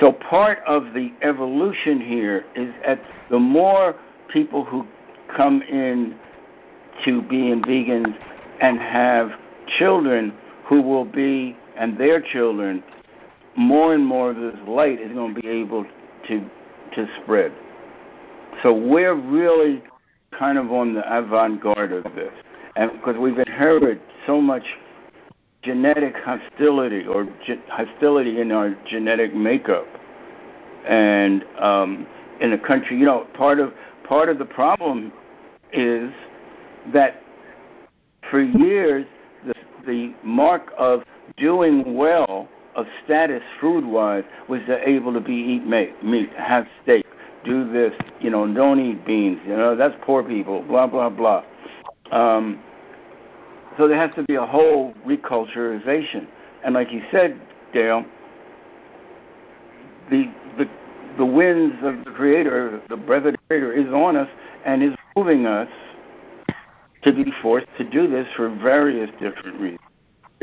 [SPEAKER 2] So part of the evolution here is that the more people who come in to being vegans and have children who will be and their children, more and more of this light is going to be able to to spread. So we're really kind of on the avant-garde of this, and because we've inherited so much genetic hostility or ge- hostility in our genetic makeup. And um, in the country, you know, part of part of the problem is that for years the, the mark of doing well of status food wise was to able to be eat meat, meat, have steak, do this, you know, don't eat beans, you know, that's poor people, blah blah blah. Um, so there has to be a whole reculturization. And like you said, Dale, the the the winds of the Creator, the breath of the Creator, is on us and is moving us to be forced to do this for various different reasons.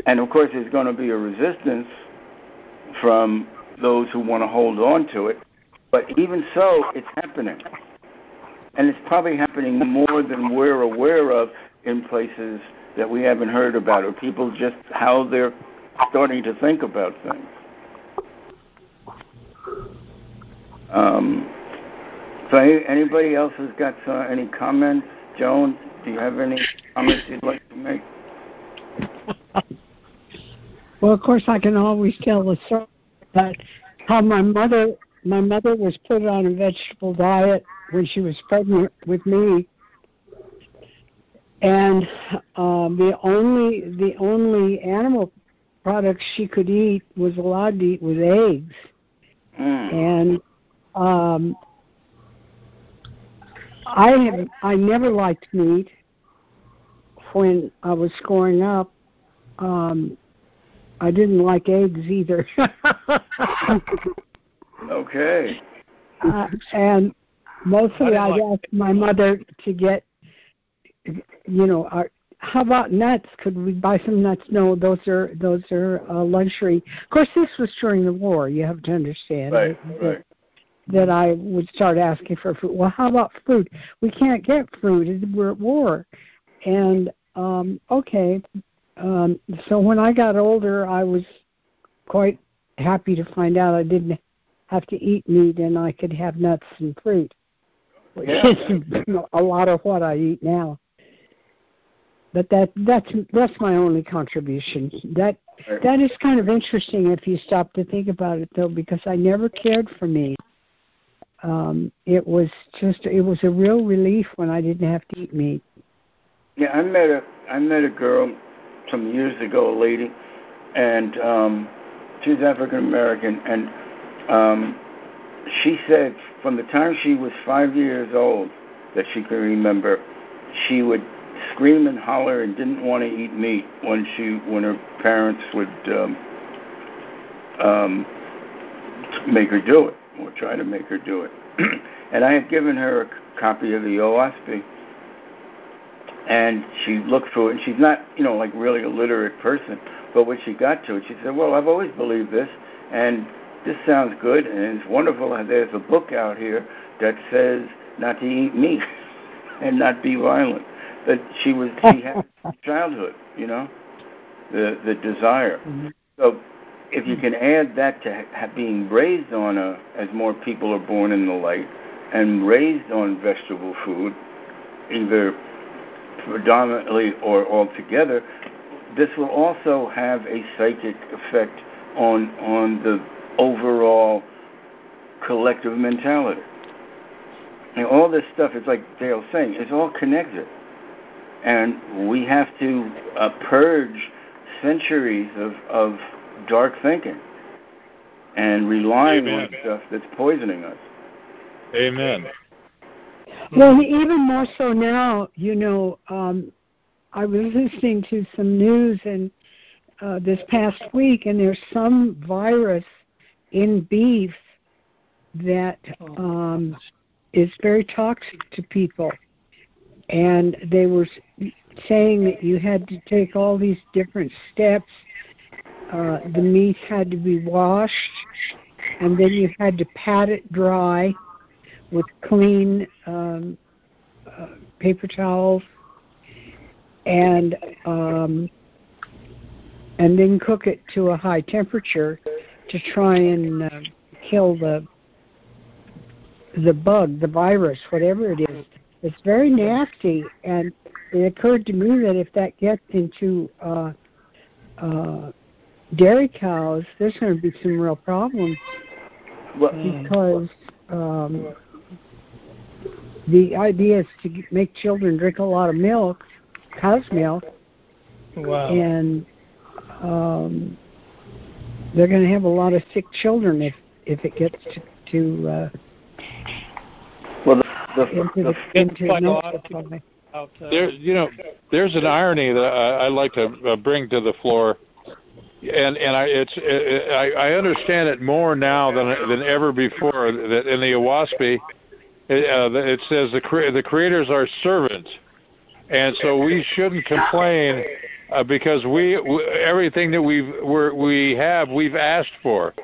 [SPEAKER 2] And of course, there's going to be a resistance from those who want to hold on to it. But even so, it's happening. And it's probably happening more than we're aware of in places that we haven't heard about, or people just how they're starting to think about things. Um, so, anybody else has got uh, any comments? Joan, do you have any comments you'd like to make?
[SPEAKER 6] well, of course, I can always tell the story about how my mother my mother was put on a vegetable diet when she was pregnant with me and um, the only the only animal products she could eat was allowed to eat was eggs,
[SPEAKER 2] mm.
[SPEAKER 6] and um, I have I never liked meat when I was growing up. Um, I didn't like eggs either.
[SPEAKER 2] okay.
[SPEAKER 6] Uh, and mostly I'd like- ask my mother to get you know, are, how about nuts? Could we buy some nuts? No, those are those are uh, luxury. Of course, this was during the war. You have to understand
[SPEAKER 2] right,
[SPEAKER 6] that,
[SPEAKER 2] right.
[SPEAKER 6] that I would start asking for food. Well, how about food? We can't get food. We're at war, and um, okay. Um, so when I got older, I was quite happy to find out I didn't have to eat meat and I could have nuts and fruit, which
[SPEAKER 2] Yeah.
[SPEAKER 6] is a lot of what I eat now. But that that's that's my only contribution. That that is kind of interesting if you stop to think about it though, because I never cared for meat. Um, it was just it was a real relief when I didn't have to eat meat.
[SPEAKER 2] Yeah, I met a I met a girl some years ago, a lady, and um, she African American, and um, she said from the time she was five years old that she can remember, she would scream and holler and didn't want to eat meat when she when her parents would um, um, make her do it or try to make her do it. and I had given her a copy of the Oahspe and she looked through it and she's not you know like really a literate person but when she got to it she said well i've always believed this and this sounds good and it's wonderful. There's a book out here that says not to eat meat and not be violent. But she was she had childhood you know the the desire.
[SPEAKER 6] Mhm.
[SPEAKER 2] so if you can add that to ha- being raised on a as more people are born in the light and raised on vegetable food either predominantly or altogether, this will also have a psychic effect on on the overall collective mentality. And all this stuff is like Dale's saying, it's all connected. And we have to uh, purge centuries of, of dark thinking and relying on stuff that's poisoning us.
[SPEAKER 3] Amen.
[SPEAKER 6] Well, even more so now, you know, um, I was listening to some news and uh, this past week, and there's some virus in beef that um, is very toxic to people, and they were saying that you had to take all these different steps. Uh, the meat had to be washed, and then you had to pat it dry with clean um, uh, paper towels, and um, and then cook it to a high temperature to try and uh, kill the the bug, the virus, whatever it is. It's very nasty, and it occurred to me that if that gets into uh, uh, dairy cows, there's going to be some real problems
[SPEAKER 2] Well,
[SPEAKER 6] because um, the idea is to make children drink a lot of milk, cow's milk,
[SPEAKER 1] Wow.
[SPEAKER 6] and um, they're going to have a lot of sick children if if it gets to, to uh,
[SPEAKER 2] well, the, the,
[SPEAKER 6] into
[SPEAKER 2] the,
[SPEAKER 6] the into
[SPEAKER 1] like a
[SPEAKER 6] milk supply.
[SPEAKER 1] Out, uh,
[SPEAKER 3] There, you know, there's an irony that I, I like to uh, bring to the floor, and and I it's it, I, I understand it more now than than ever before. That in the Oahspe, it, uh, it says the cre- the creators are servants, and so we shouldn't complain uh, because we, everything that we've we're, we have we've asked for,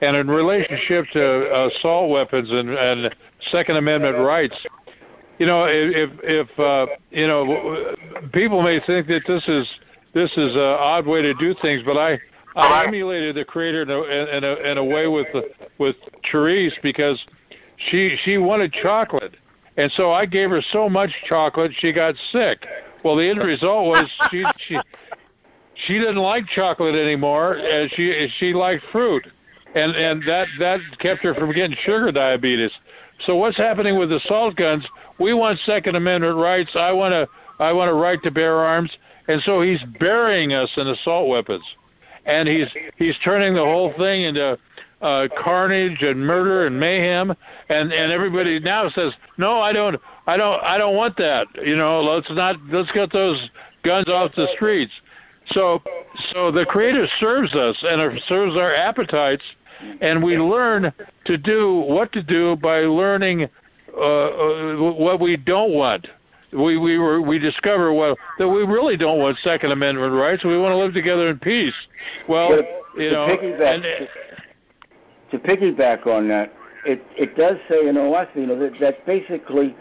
[SPEAKER 3] and in relationship to assault weapons and and Second Amendment rights, you know, if if uh, you know, people may think that this is this is an odd way to do things, but I I emulated the creator in a in a, in a way with with Therese because she she wanted chocolate, and so I gave her so much chocolate she got sick. Well, the end result was she she she didn't like chocolate anymore, and she she liked fruit, and and that that kept her from getting sugar diabetes. So what's happening with assault guns? We want Second Amendment rights. I want to I want a right to bear arms, and so he's burying us in assault weapons, and he's he's turning the whole thing into uh, carnage and murder and mayhem, and and everybody now says no, I don't I don't I don't want that. You know, let's not let's get those guns off the streets. So so the Creator serves us and serves our appetites and we learn to do what to do by learning uh, uh, what we don't want. We we were we discover well that we really don't want Second Amendment rights. We want to live together in peace. Well, you know, and,
[SPEAKER 2] to, piggyback on that, it it does say in Oahspe, you know, that, that basically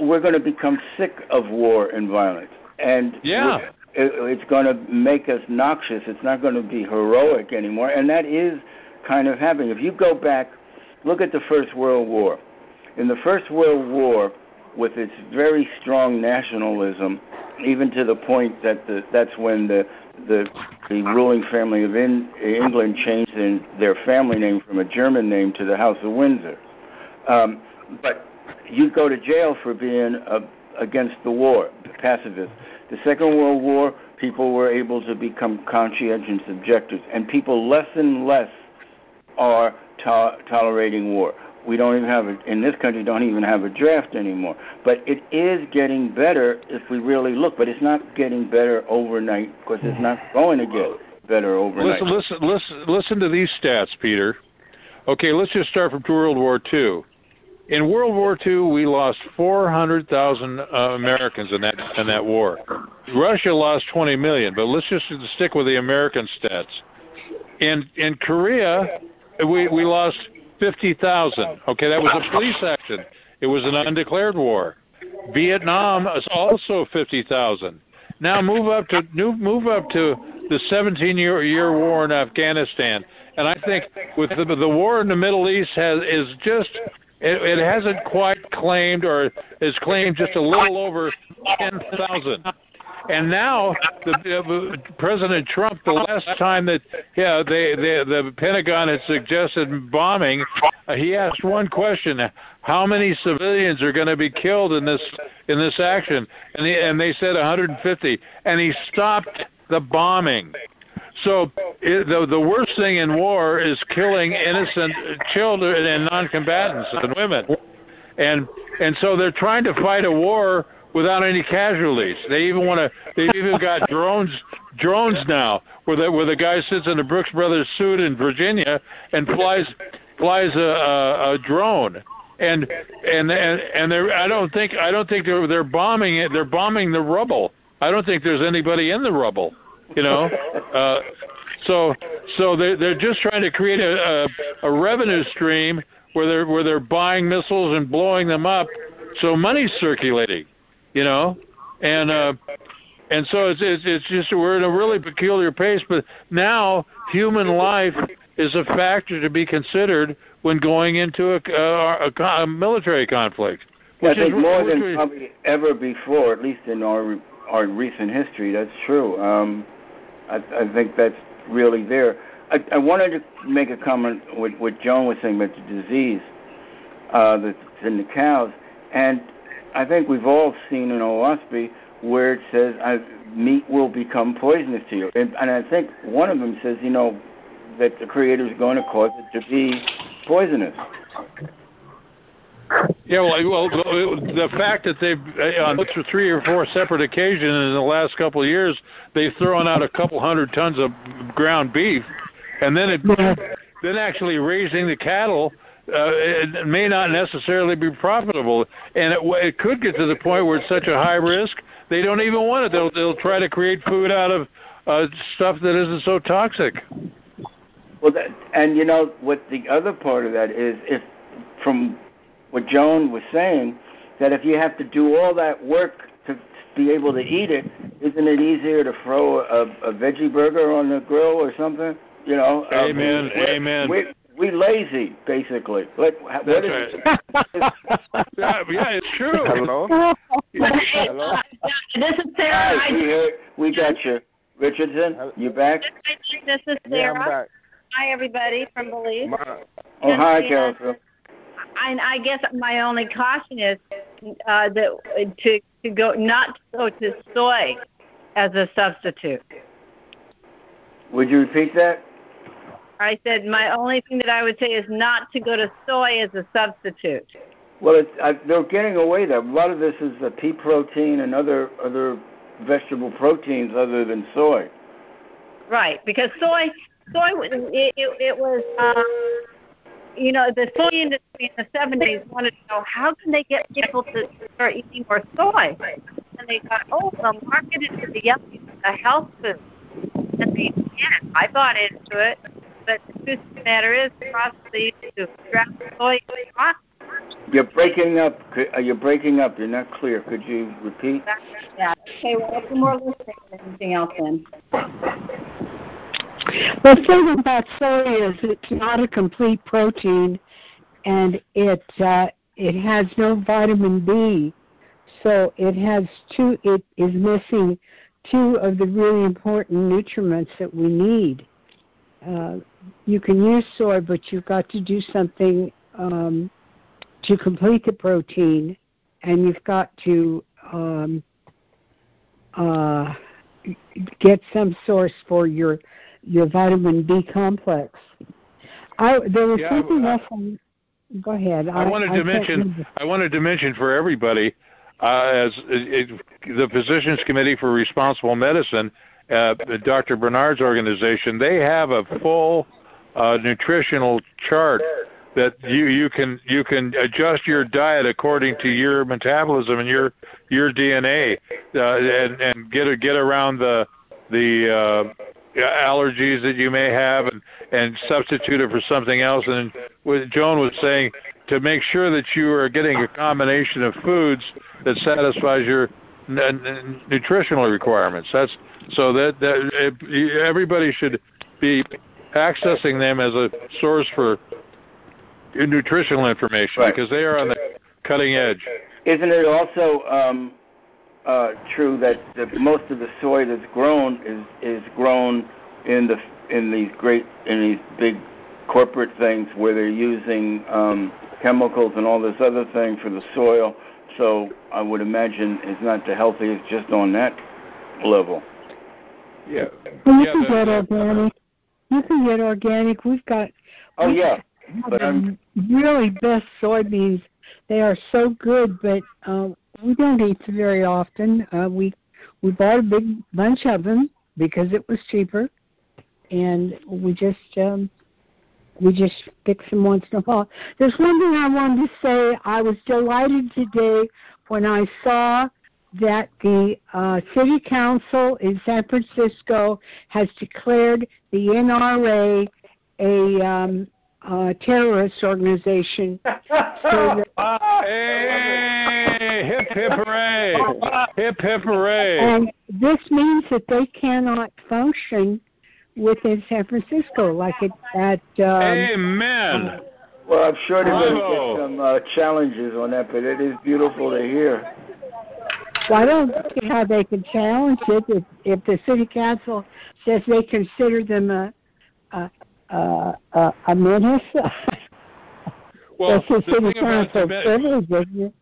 [SPEAKER 2] we're going to become sick of war and violence, and
[SPEAKER 3] Yeah.
[SPEAKER 2] it, it's going to make us noxious. It's not going to be heroic anymore, and that is kind of happening. If you go back look at the First World War. In the First World War, with its very strong nationalism, even to the point that the, that's when the the the ruling family of in, England changed in their family name from a German name to the House of Windsor. Um, but you go to jail for being a, against the war, pacifist. The Second World War, people were able to become conscientious objectors, and people less and less are to- tolerating war. We don't even have a, in this country don't even have a draft anymore. But it is getting better if we really look. But it's not getting better overnight because it's not going to get better overnight.
[SPEAKER 3] Listen, listen, listen, listen to these stats, Peter. Okay, let's just start from World War II. In World War II, we lost 400,000 uh, Americans in that in that war. Russia lost 20 million, but let's just stick with the American stats. In in Korea, we we lost 50,000. Okay, that was a police action. It was an undeclared war. Vietnam is also 50,000. Now move up to move up to the 17 year year war in Afghanistan, and I think with the, the war in the Middle East has is just it, it hasn't quite claimed or is claimed just a little over 10,000. And now, the, uh, President Trump, the last time that yeah, they, they, the Pentagon had suggested bombing, uh, he asked one question: How many civilians are going to be killed in this in this action? And, he, and they said 150, and he stopped the bombing. So it, the the worst thing in war is killing innocent children and non-combatants and women, and and so they're trying to fight a war without any casualties. They even want to. They've even got drones drones now, where the where the guy sits in a Brooks Brothers suit in Virginia and flies flies a, a, a drone. And and and and they're. I don't think I don't think they're they're bombing it. They're bombing the rubble. I don't think there's anybody in the rubble. You know. Uh, so so they they're just trying to create a, a a revenue stream where they're where they're buying missiles and blowing them up, so money's circulating you know, and uh, and so it's, it's it's just we're in a really peculiar pace. But now human life is a factor to be considered when going into a, a, a, a military conflict.
[SPEAKER 2] Which I think is, more than probably ever before, at least in our our recent history, that's true. Um, I, I think that's really there. I, I wanted to make a comment with what Joan was saying about the disease uh, that's in the cows, and I think we've all seen in Oahspe where it says uh, meat will become poisonous to you, and, and I think one of them says, you know, that the creator is going to cause it to be poisonous.
[SPEAKER 3] Yeah, well, well, the fact that they've uh, on three or four separate occasions in the last couple of years they've thrown out a couple hundred tons of ground beef, and then it, then actually raising the cattle uh, it may not necessarily be profitable, and it, it could get to the point where it's such a high risk they don't even want it. They'll they'll try to create food out of uh, stuff that isn't so toxic.
[SPEAKER 2] Well, that, and you know what the other part of that is, if from what Joan was saying, that if you have to do all that work to be able to eat it, isn't it easier to throw a, a veggie burger on the grill or something? You know.
[SPEAKER 3] Amen. Um, amen.
[SPEAKER 2] We, we lazy, basically. Like,
[SPEAKER 3] That's
[SPEAKER 2] is
[SPEAKER 3] right. yeah, yeah, it's true.
[SPEAKER 7] Hello.
[SPEAKER 2] Hello.
[SPEAKER 8] This is Sarah.
[SPEAKER 2] Hi, we, heard, we got you. Richardson, you back?
[SPEAKER 8] This is
[SPEAKER 7] Yeah,
[SPEAKER 8] Sarah.
[SPEAKER 7] I'm back.
[SPEAKER 8] Hi, everybody from Belize.
[SPEAKER 7] My,
[SPEAKER 2] Oh, hi,
[SPEAKER 8] Yeah.
[SPEAKER 2] Kelso.
[SPEAKER 8] I, I guess my only caution is uh, that to to go not to go to soy as a substitute.
[SPEAKER 2] Would you repeat that?
[SPEAKER 8] I said my only thing that I would say is not to go to soy as a substitute.
[SPEAKER 2] Well, it's, I, they're getting away there. A lot of this is the pea protein and other other vegetable proteins other than soy.
[SPEAKER 8] Right, because soy, soy, it, it, it was, uh, you know, the soy industry in the '70s wanted to know how can they get people to start eating more soy, and they thought, oh, they'll market it the young, a health food, and they did. I bought into it, but the truth of the matter is, possibly to grab soy off.
[SPEAKER 2] You're breaking up. Uh, You're breaking up. You're not clear. Could you repeat?
[SPEAKER 8] Yeah. Okay. Well, it's more listening than anything else. Then.
[SPEAKER 6] The thing about soy is it's not a complete protein, and it uh, it has no vitamin B, so it has two. It is missing two of the really important nutriments that we need. Uh, you can use soy, but you've got to do something um, to complete the protein, and you've got to um, uh, get some source for your your vitamin B complex. I, there was
[SPEAKER 3] Yeah,
[SPEAKER 6] something
[SPEAKER 3] I-
[SPEAKER 6] else. On, go ahead.
[SPEAKER 3] I wanted to
[SPEAKER 6] can't
[SPEAKER 3] mention. I wanted to mention for everybody uh, as it, it, the Physicians Committee for Responsible Medicine, uh, Dr. Barnard's organization, they have a full uh, nutritional chart that you you can you can adjust your diet according to your metabolism and your your DNA uh, and and get a, get around the the uh, allergies that you may have and and substitute it for something else and what Joan was saying to make sure that you are getting a combination of foods that satisfies your n- nutritional requirements that's so that that it, everybody should be accessing them as a source for nutritional information
[SPEAKER 2] Right.
[SPEAKER 3] because they are on the cutting edge.
[SPEAKER 2] Isn't it also um, uh, true that the, most of the soy that's grown is is grown in the in these great in these big corporate things where they're using um, chemicals and all this other thing for the soil. So I would imagine it's not the healthiest just on that level.
[SPEAKER 3] Yeah.
[SPEAKER 6] Well, you
[SPEAKER 3] Yeah,
[SPEAKER 6] can get organic. You can get organic. We've got
[SPEAKER 2] Oh
[SPEAKER 6] we
[SPEAKER 2] yeah,
[SPEAKER 6] have
[SPEAKER 2] but I'm
[SPEAKER 6] really best soybeans. They are so good, but uh, we don't eat them very often. Uh, we we bought a big bunch of them because it was cheaper, and we just um, we just fix them once in a while. There's one thing I wanted to say. I was delighted today when I saw that the uh, city council in San Francisco has declared the NRA a um, uh, terrorist organization. So that-
[SPEAKER 3] Hey, hip hip hooray! Hip hip hooray!
[SPEAKER 6] and this means that they cannot function within San Francisco like it at um,
[SPEAKER 3] Amen.
[SPEAKER 2] well, I'm sure they're going to get some uh, challenges on that, but it is beautiful to hear.
[SPEAKER 6] Well, I don't see how they can challenge it if, if the city council says they consider them a a a, a, a menace.
[SPEAKER 3] Well,
[SPEAKER 6] That's the
[SPEAKER 3] the
[SPEAKER 6] city
[SPEAKER 3] thing about
[SPEAKER 6] council
[SPEAKER 3] the-
[SPEAKER 6] privilege, isn't it?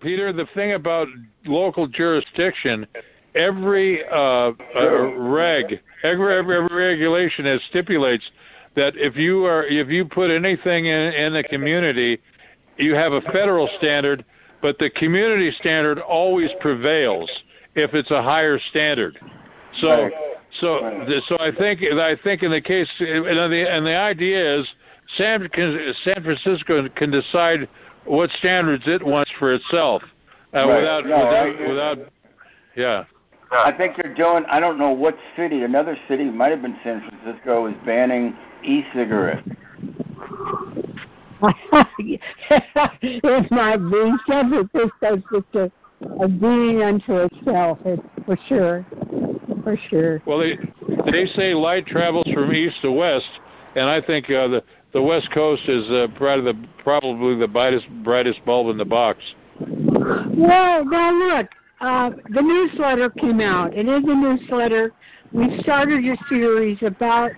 [SPEAKER 3] Peter, the thing about local jurisdiction, every uh, uh, reg, every, every every regulation has stipulates that if you are if you put anything in in the community, you have a federal standard, but the community standard always prevails if it's a higher standard. So.
[SPEAKER 2] Right.
[SPEAKER 3] So,
[SPEAKER 2] Right.
[SPEAKER 3] so I think I think in the case, and the and the idea is, San can, San Francisco can decide what standards it wants for itself, uh,
[SPEAKER 2] Right.
[SPEAKER 3] without without without, yeah.
[SPEAKER 2] I think they're doing. I don't know what city. Another city might have been San Francisco is banning e-cigarettes.
[SPEAKER 6] it might be. San Francisco's just a, a being unto itself, it's for sure. For sure.
[SPEAKER 3] Well, they they say light travels from east to west, and I think uh, the the west coast is uh, probably the probably the brightest brightest bulb in the box.
[SPEAKER 6] Well, now look, uh, the newsletter came out, and in the newsletter, we started a series about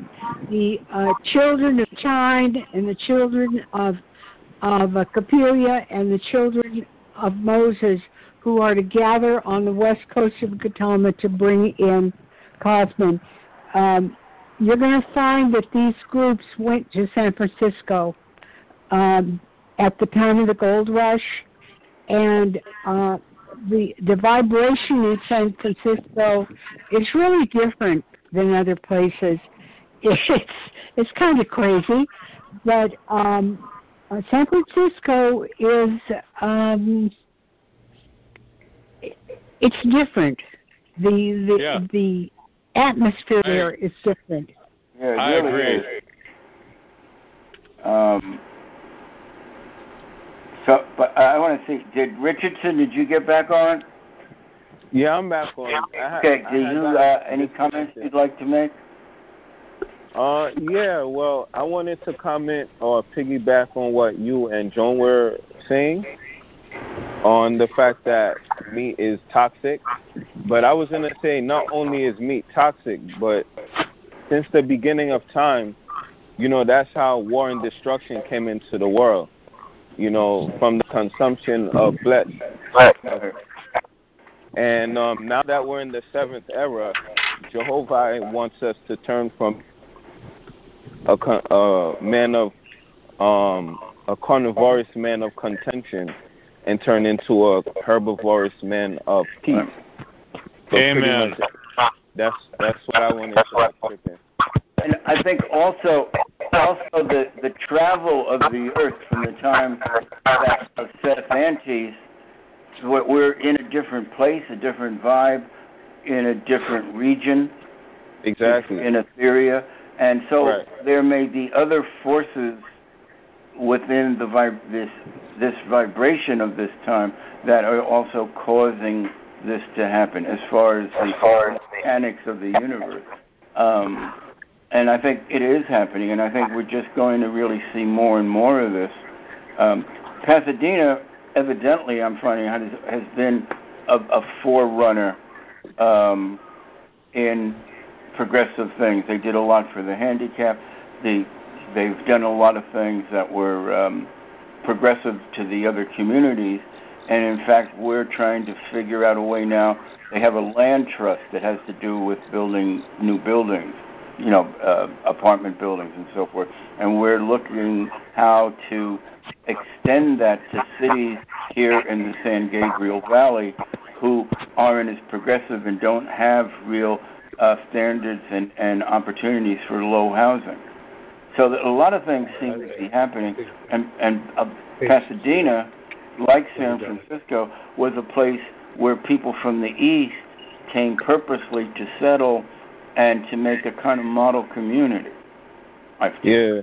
[SPEAKER 6] the uh, children of Chine and the children of of uh, Capilya and the children of Moses who are to gather on the west coast of Guatama to bring in Kosmon. Um, you're going to find that these groups went to San Francisco um, at the time of the gold rush, and uh, the the vibration in San Francisco is really different than other places. It's it's kind of crazy, but um, uh, San Francisco is um, it's different. The the
[SPEAKER 3] Yeah.
[SPEAKER 6] the atmosphere
[SPEAKER 3] I-
[SPEAKER 6] there is different.
[SPEAKER 2] Yeah,
[SPEAKER 3] I agree.
[SPEAKER 2] Um, so, but I want to see. Did Richardson? Did you get back on?
[SPEAKER 7] Yeah, I'm back on. I
[SPEAKER 2] Okay. Do you uh, any comments you'd like to make?
[SPEAKER 7] Uh, yeah. Well, I wanted to comment or piggyback on what you and Joan were saying on the fact that meat is toxic. But I was going to say not only is meat toxic, but since the beginning of time, you know, that's how war and destruction came into the world. You know, from the consumption of flesh. And um, now that we're in the seventh era, Jehovah wants us to turn from a, a man of um, a carnivorous man of contention and turn into a herbivorous man of peace.
[SPEAKER 3] So Amen.
[SPEAKER 7] That's that's what I wanted to trip in.
[SPEAKER 2] And I think also also the the travel of the earth from the time of Seth Antes, we're in a different place, a different vibe, in a different region.
[SPEAKER 7] Exactly.
[SPEAKER 2] In Etheria, and so
[SPEAKER 7] right.
[SPEAKER 2] there may be other forces within the vib- this this vibration of this time that are also causing this to happen as far as the mechanics of the universe. Um, and I think it is happening, and I think we're just going to really see more and more of this. Um, Pasadena, evidently, I'm finding out, has been a, a forerunner um, in progressive things. They did a lot for the handicapped. The, they've done a lot of things that were um, progressive to the other communities. And in fact, we're trying to figure out a way now. They have a land trust that has to do with building new buildings, you know, uh, apartment buildings and so forth. And we're looking how to extend that to cities here in the San Gabriel Valley who aren't as progressive and don't have real uh, standards and, and opportunities for low housing. So that a lot of things seem to be happening, and and uh, Pasadena, like San Francisco, was a place where people from the east came purposely to settle and to make a kind of model community. I've
[SPEAKER 7] yeah.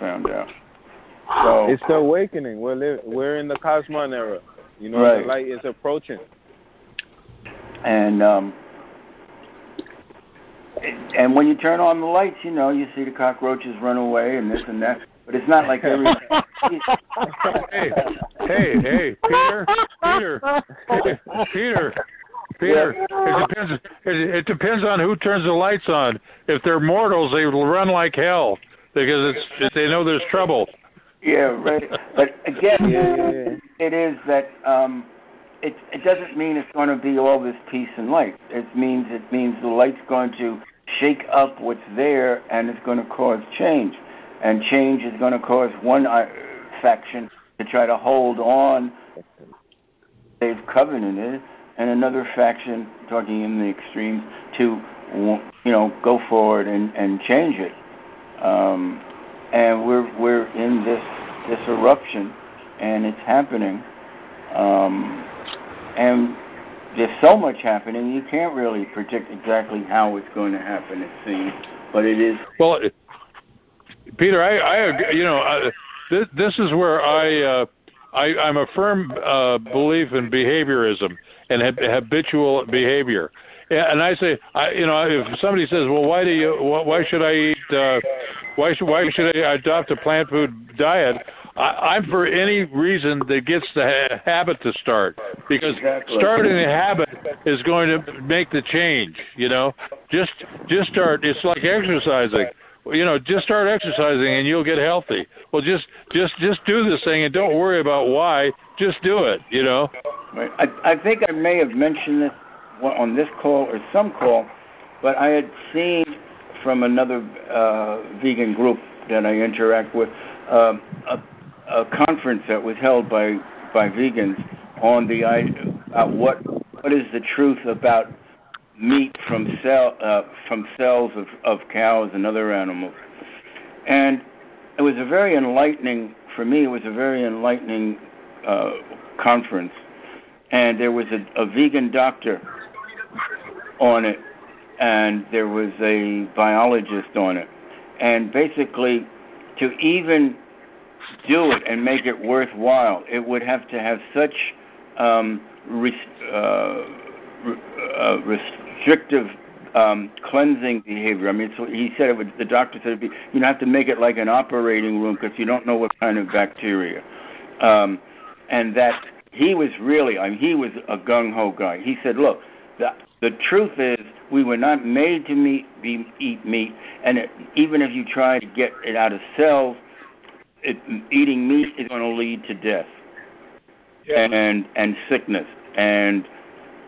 [SPEAKER 2] found out. So
[SPEAKER 7] it's the awakening. We're li- we're in the Kosmon era. You know,
[SPEAKER 2] right.
[SPEAKER 7] the light is approaching.
[SPEAKER 2] And um, and when you turn on the lights, you know, you see the cockroaches run away and this and that. But it's not like every.
[SPEAKER 3] hey, hey, hey, Peter, Peter, Peter, Peter. It depends. It, it depends on who turns the lights on. If they're mortals, they will run like hell because it's they know there's trouble.
[SPEAKER 2] Yeah, right. But again, yeah, it is that um, it it doesn't mean it's going to be all this peace and light. It means it means the light's going to shake up what's there and it's going to cause change. And change is going to cause one uh, faction to try to hold on they've covenanted, and another faction, talking in the extremes, to you know go forward and, and change it. Um, and we're we're in this this eruption, and it's happening. Um, and there's so much happening, you can't really predict exactly how it's going to happen. It seems, but it is.
[SPEAKER 3] Well, it, Peter, I, I you know, uh, this, this is where I, uh, I, I'm a firm uh, belief in behaviorism and habitual behavior. And I say, I, you know, if somebody says, "Well, why do you? Why should I eat? Uh, why should why should I adopt a plant food diet?" I, I'm for any reason that gets the ha- habit to start because
[SPEAKER 2] exactly.
[SPEAKER 3] starting a habit is going to make the change. You know, just just start. It's like exercising. You know, just start exercising and you'll get healthy. Well, just just just do this thing and don't worry about why. Just do it. You know.
[SPEAKER 2] I, I think I may have mentioned this on this call or some call, but I had seen from another uh, vegan group that I interact with uh, a a conference that was held by by vegans on the uh, what what is the truth about meat from cell uh, from cells of, of cows and other animals, and it was a very enlightening for me. It was a very enlightening uh, conference, and there was a, a vegan doctor on it, and there was a biologist on it, and basically to even do it and make it worthwhile, it would have to have such um, res- uh, uh, restrictive um, cleansing behavior. I mean, so he said it would, the doctor said be, you have to make it like an operating room because you don't know what kind of bacteria. Um, and that he was really, I mean, he was a gung ho guy. He said, look, the, the truth is we were not made to meet, be, eat meat, and it, even if you try to get it out of cells, it, eating meat is going to lead to death yeah. and and sickness, and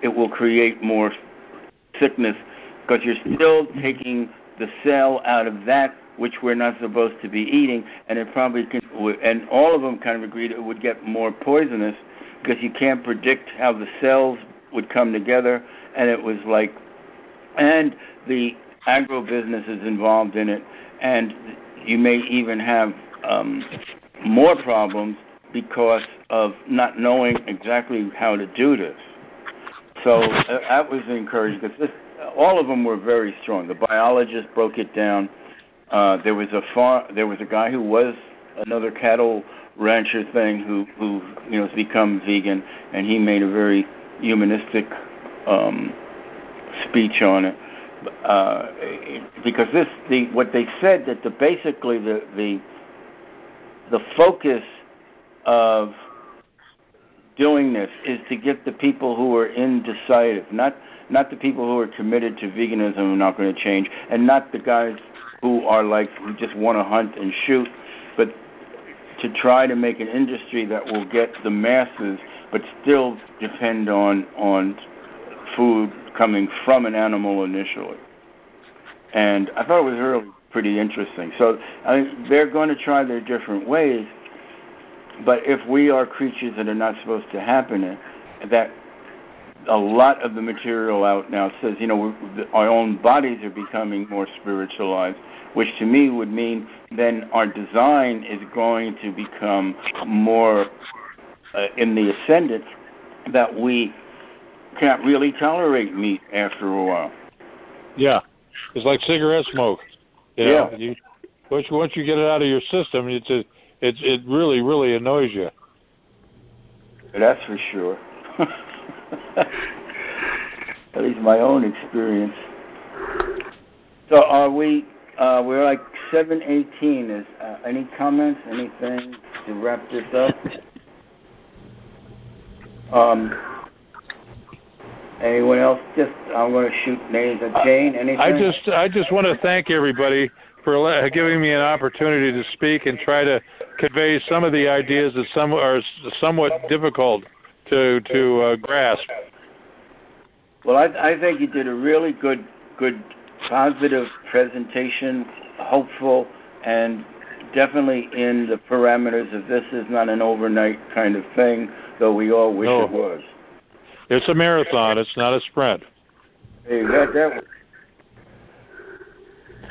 [SPEAKER 2] it will create more sickness because you're still taking the cell out of that which we're not supposed to be eating, and it probably can. And all of them kind of agreed it would get more poisonous because you can't predict how the cells would come together, and it was like, and the agribusiness is involved in it, and you may even have um, more problems because of not knowing exactly how to do this. So uh, that was encouraging because all of them were very strong. The biologist broke it down. Uh, there was a far, there was a guy who was another cattle rancher thing who who you know has become vegan, and he made a very humanistic um, speech on it. Uh, because this the what they said that the basically the the the focus of doing this is to get the people who are indecisive, not not the people who are committed to veganism and are not going to change, and not the guys who are like who just want to hunt and shoot, but to try to make an industry that will get the masses, but still depend on on food coming from an animal initially. And I thought it was really pretty interesting. So I, they're going to try their different ways, but if we are creatures that are not supposed to happen, that a lot of the material out now says, you know, our own bodies are becoming more spiritualized, which to me would mean then our design is going to become more uh, in the ascendant that we can't really tolerate meat after a while.
[SPEAKER 3] Yeah, it's like cigarette smoke. You know, yeah. You, once, once you get it out of your system, it's a, it it really really annoys you.
[SPEAKER 2] That's for sure. At least my own experience. So are we? Uh, we're like seven eighteen. Is uh, any comments? Anything to wrap this up? Um, anyone else? Just I'm going to shoot names at Jane. Anything?
[SPEAKER 3] I just I just want to thank everybody for giving me an opportunity to speak and try to convey some of the ideas that some are somewhat difficult to to uh, grasp.
[SPEAKER 2] Well, I, I think you did a really good, good, positive presentation, hopeful, and definitely in the parameters of this is not an overnight kind of thing, though we all wish
[SPEAKER 3] no.
[SPEAKER 2] it was.
[SPEAKER 3] It's a marathon. It's not a sprint.
[SPEAKER 2] Hey, got that.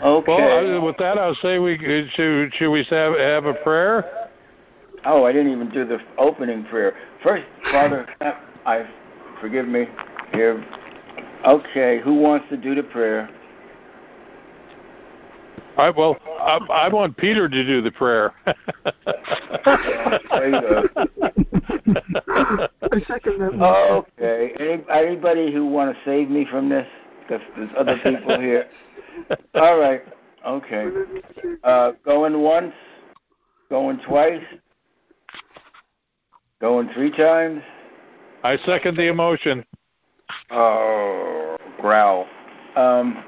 [SPEAKER 2] Okay.
[SPEAKER 3] Well, with that, I'll say we uh, should should we have have a prayer?
[SPEAKER 2] Oh, I didn't even do the opening prayer. First, Father, I forgive me here. Okay, who wants to do the prayer?
[SPEAKER 3] I well, I, I want Peter to do the prayer. I second that.
[SPEAKER 2] okay. Any, anybody who want to save me from this? Because there's other people here. All right. Okay. Uh, going once, going twice, going three times.
[SPEAKER 3] I second the emotion.
[SPEAKER 2] Oh, growl. Um,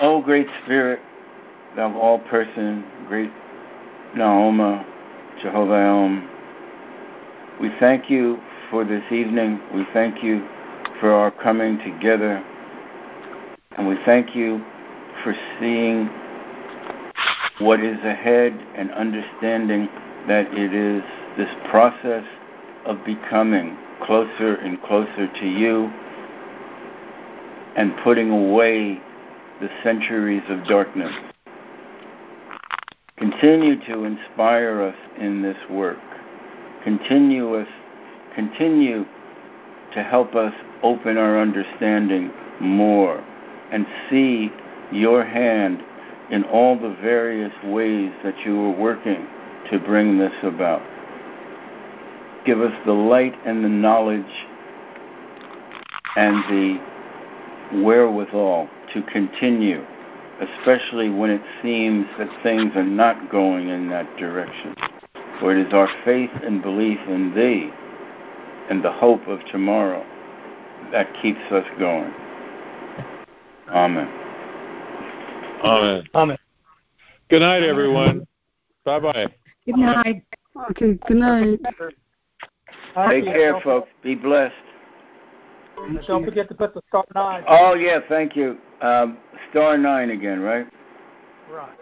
[SPEAKER 2] oh, great spirit of all person, great Naoma, Jehovah Elm, we thank you for this evening. We thank you for our coming together and we thank you for seeing what is ahead and understanding that it is this process of becoming closer and closer to you and putting away the centuries of darkness. Continue to inspire us in this work. Continue, us, continue to help us open our understanding more and see your hand in all the various ways that you are working to bring this about. Give us the light and the knowledge and the wherewithal to continue, especially when it seems that things are not going in that direction. For it is our faith and belief in Thee and the hope of tomorrow that keeps us going. Amen.
[SPEAKER 3] Amen.
[SPEAKER 1] Amen.
[SPEAKER 3] Good night, everyone. Bye bye.
[SPEAKER 6] Good night.
[SPEAKER 5] Okay, good night.
[SPEAKER 2] Take care, folks. Be blessed.
[SPEAKER 1] Don't forget to put the star nine.
[SPEAKER 2] Oh, yeah, thank you. Um, star nine again, right?
[SPEAKER 1] Right.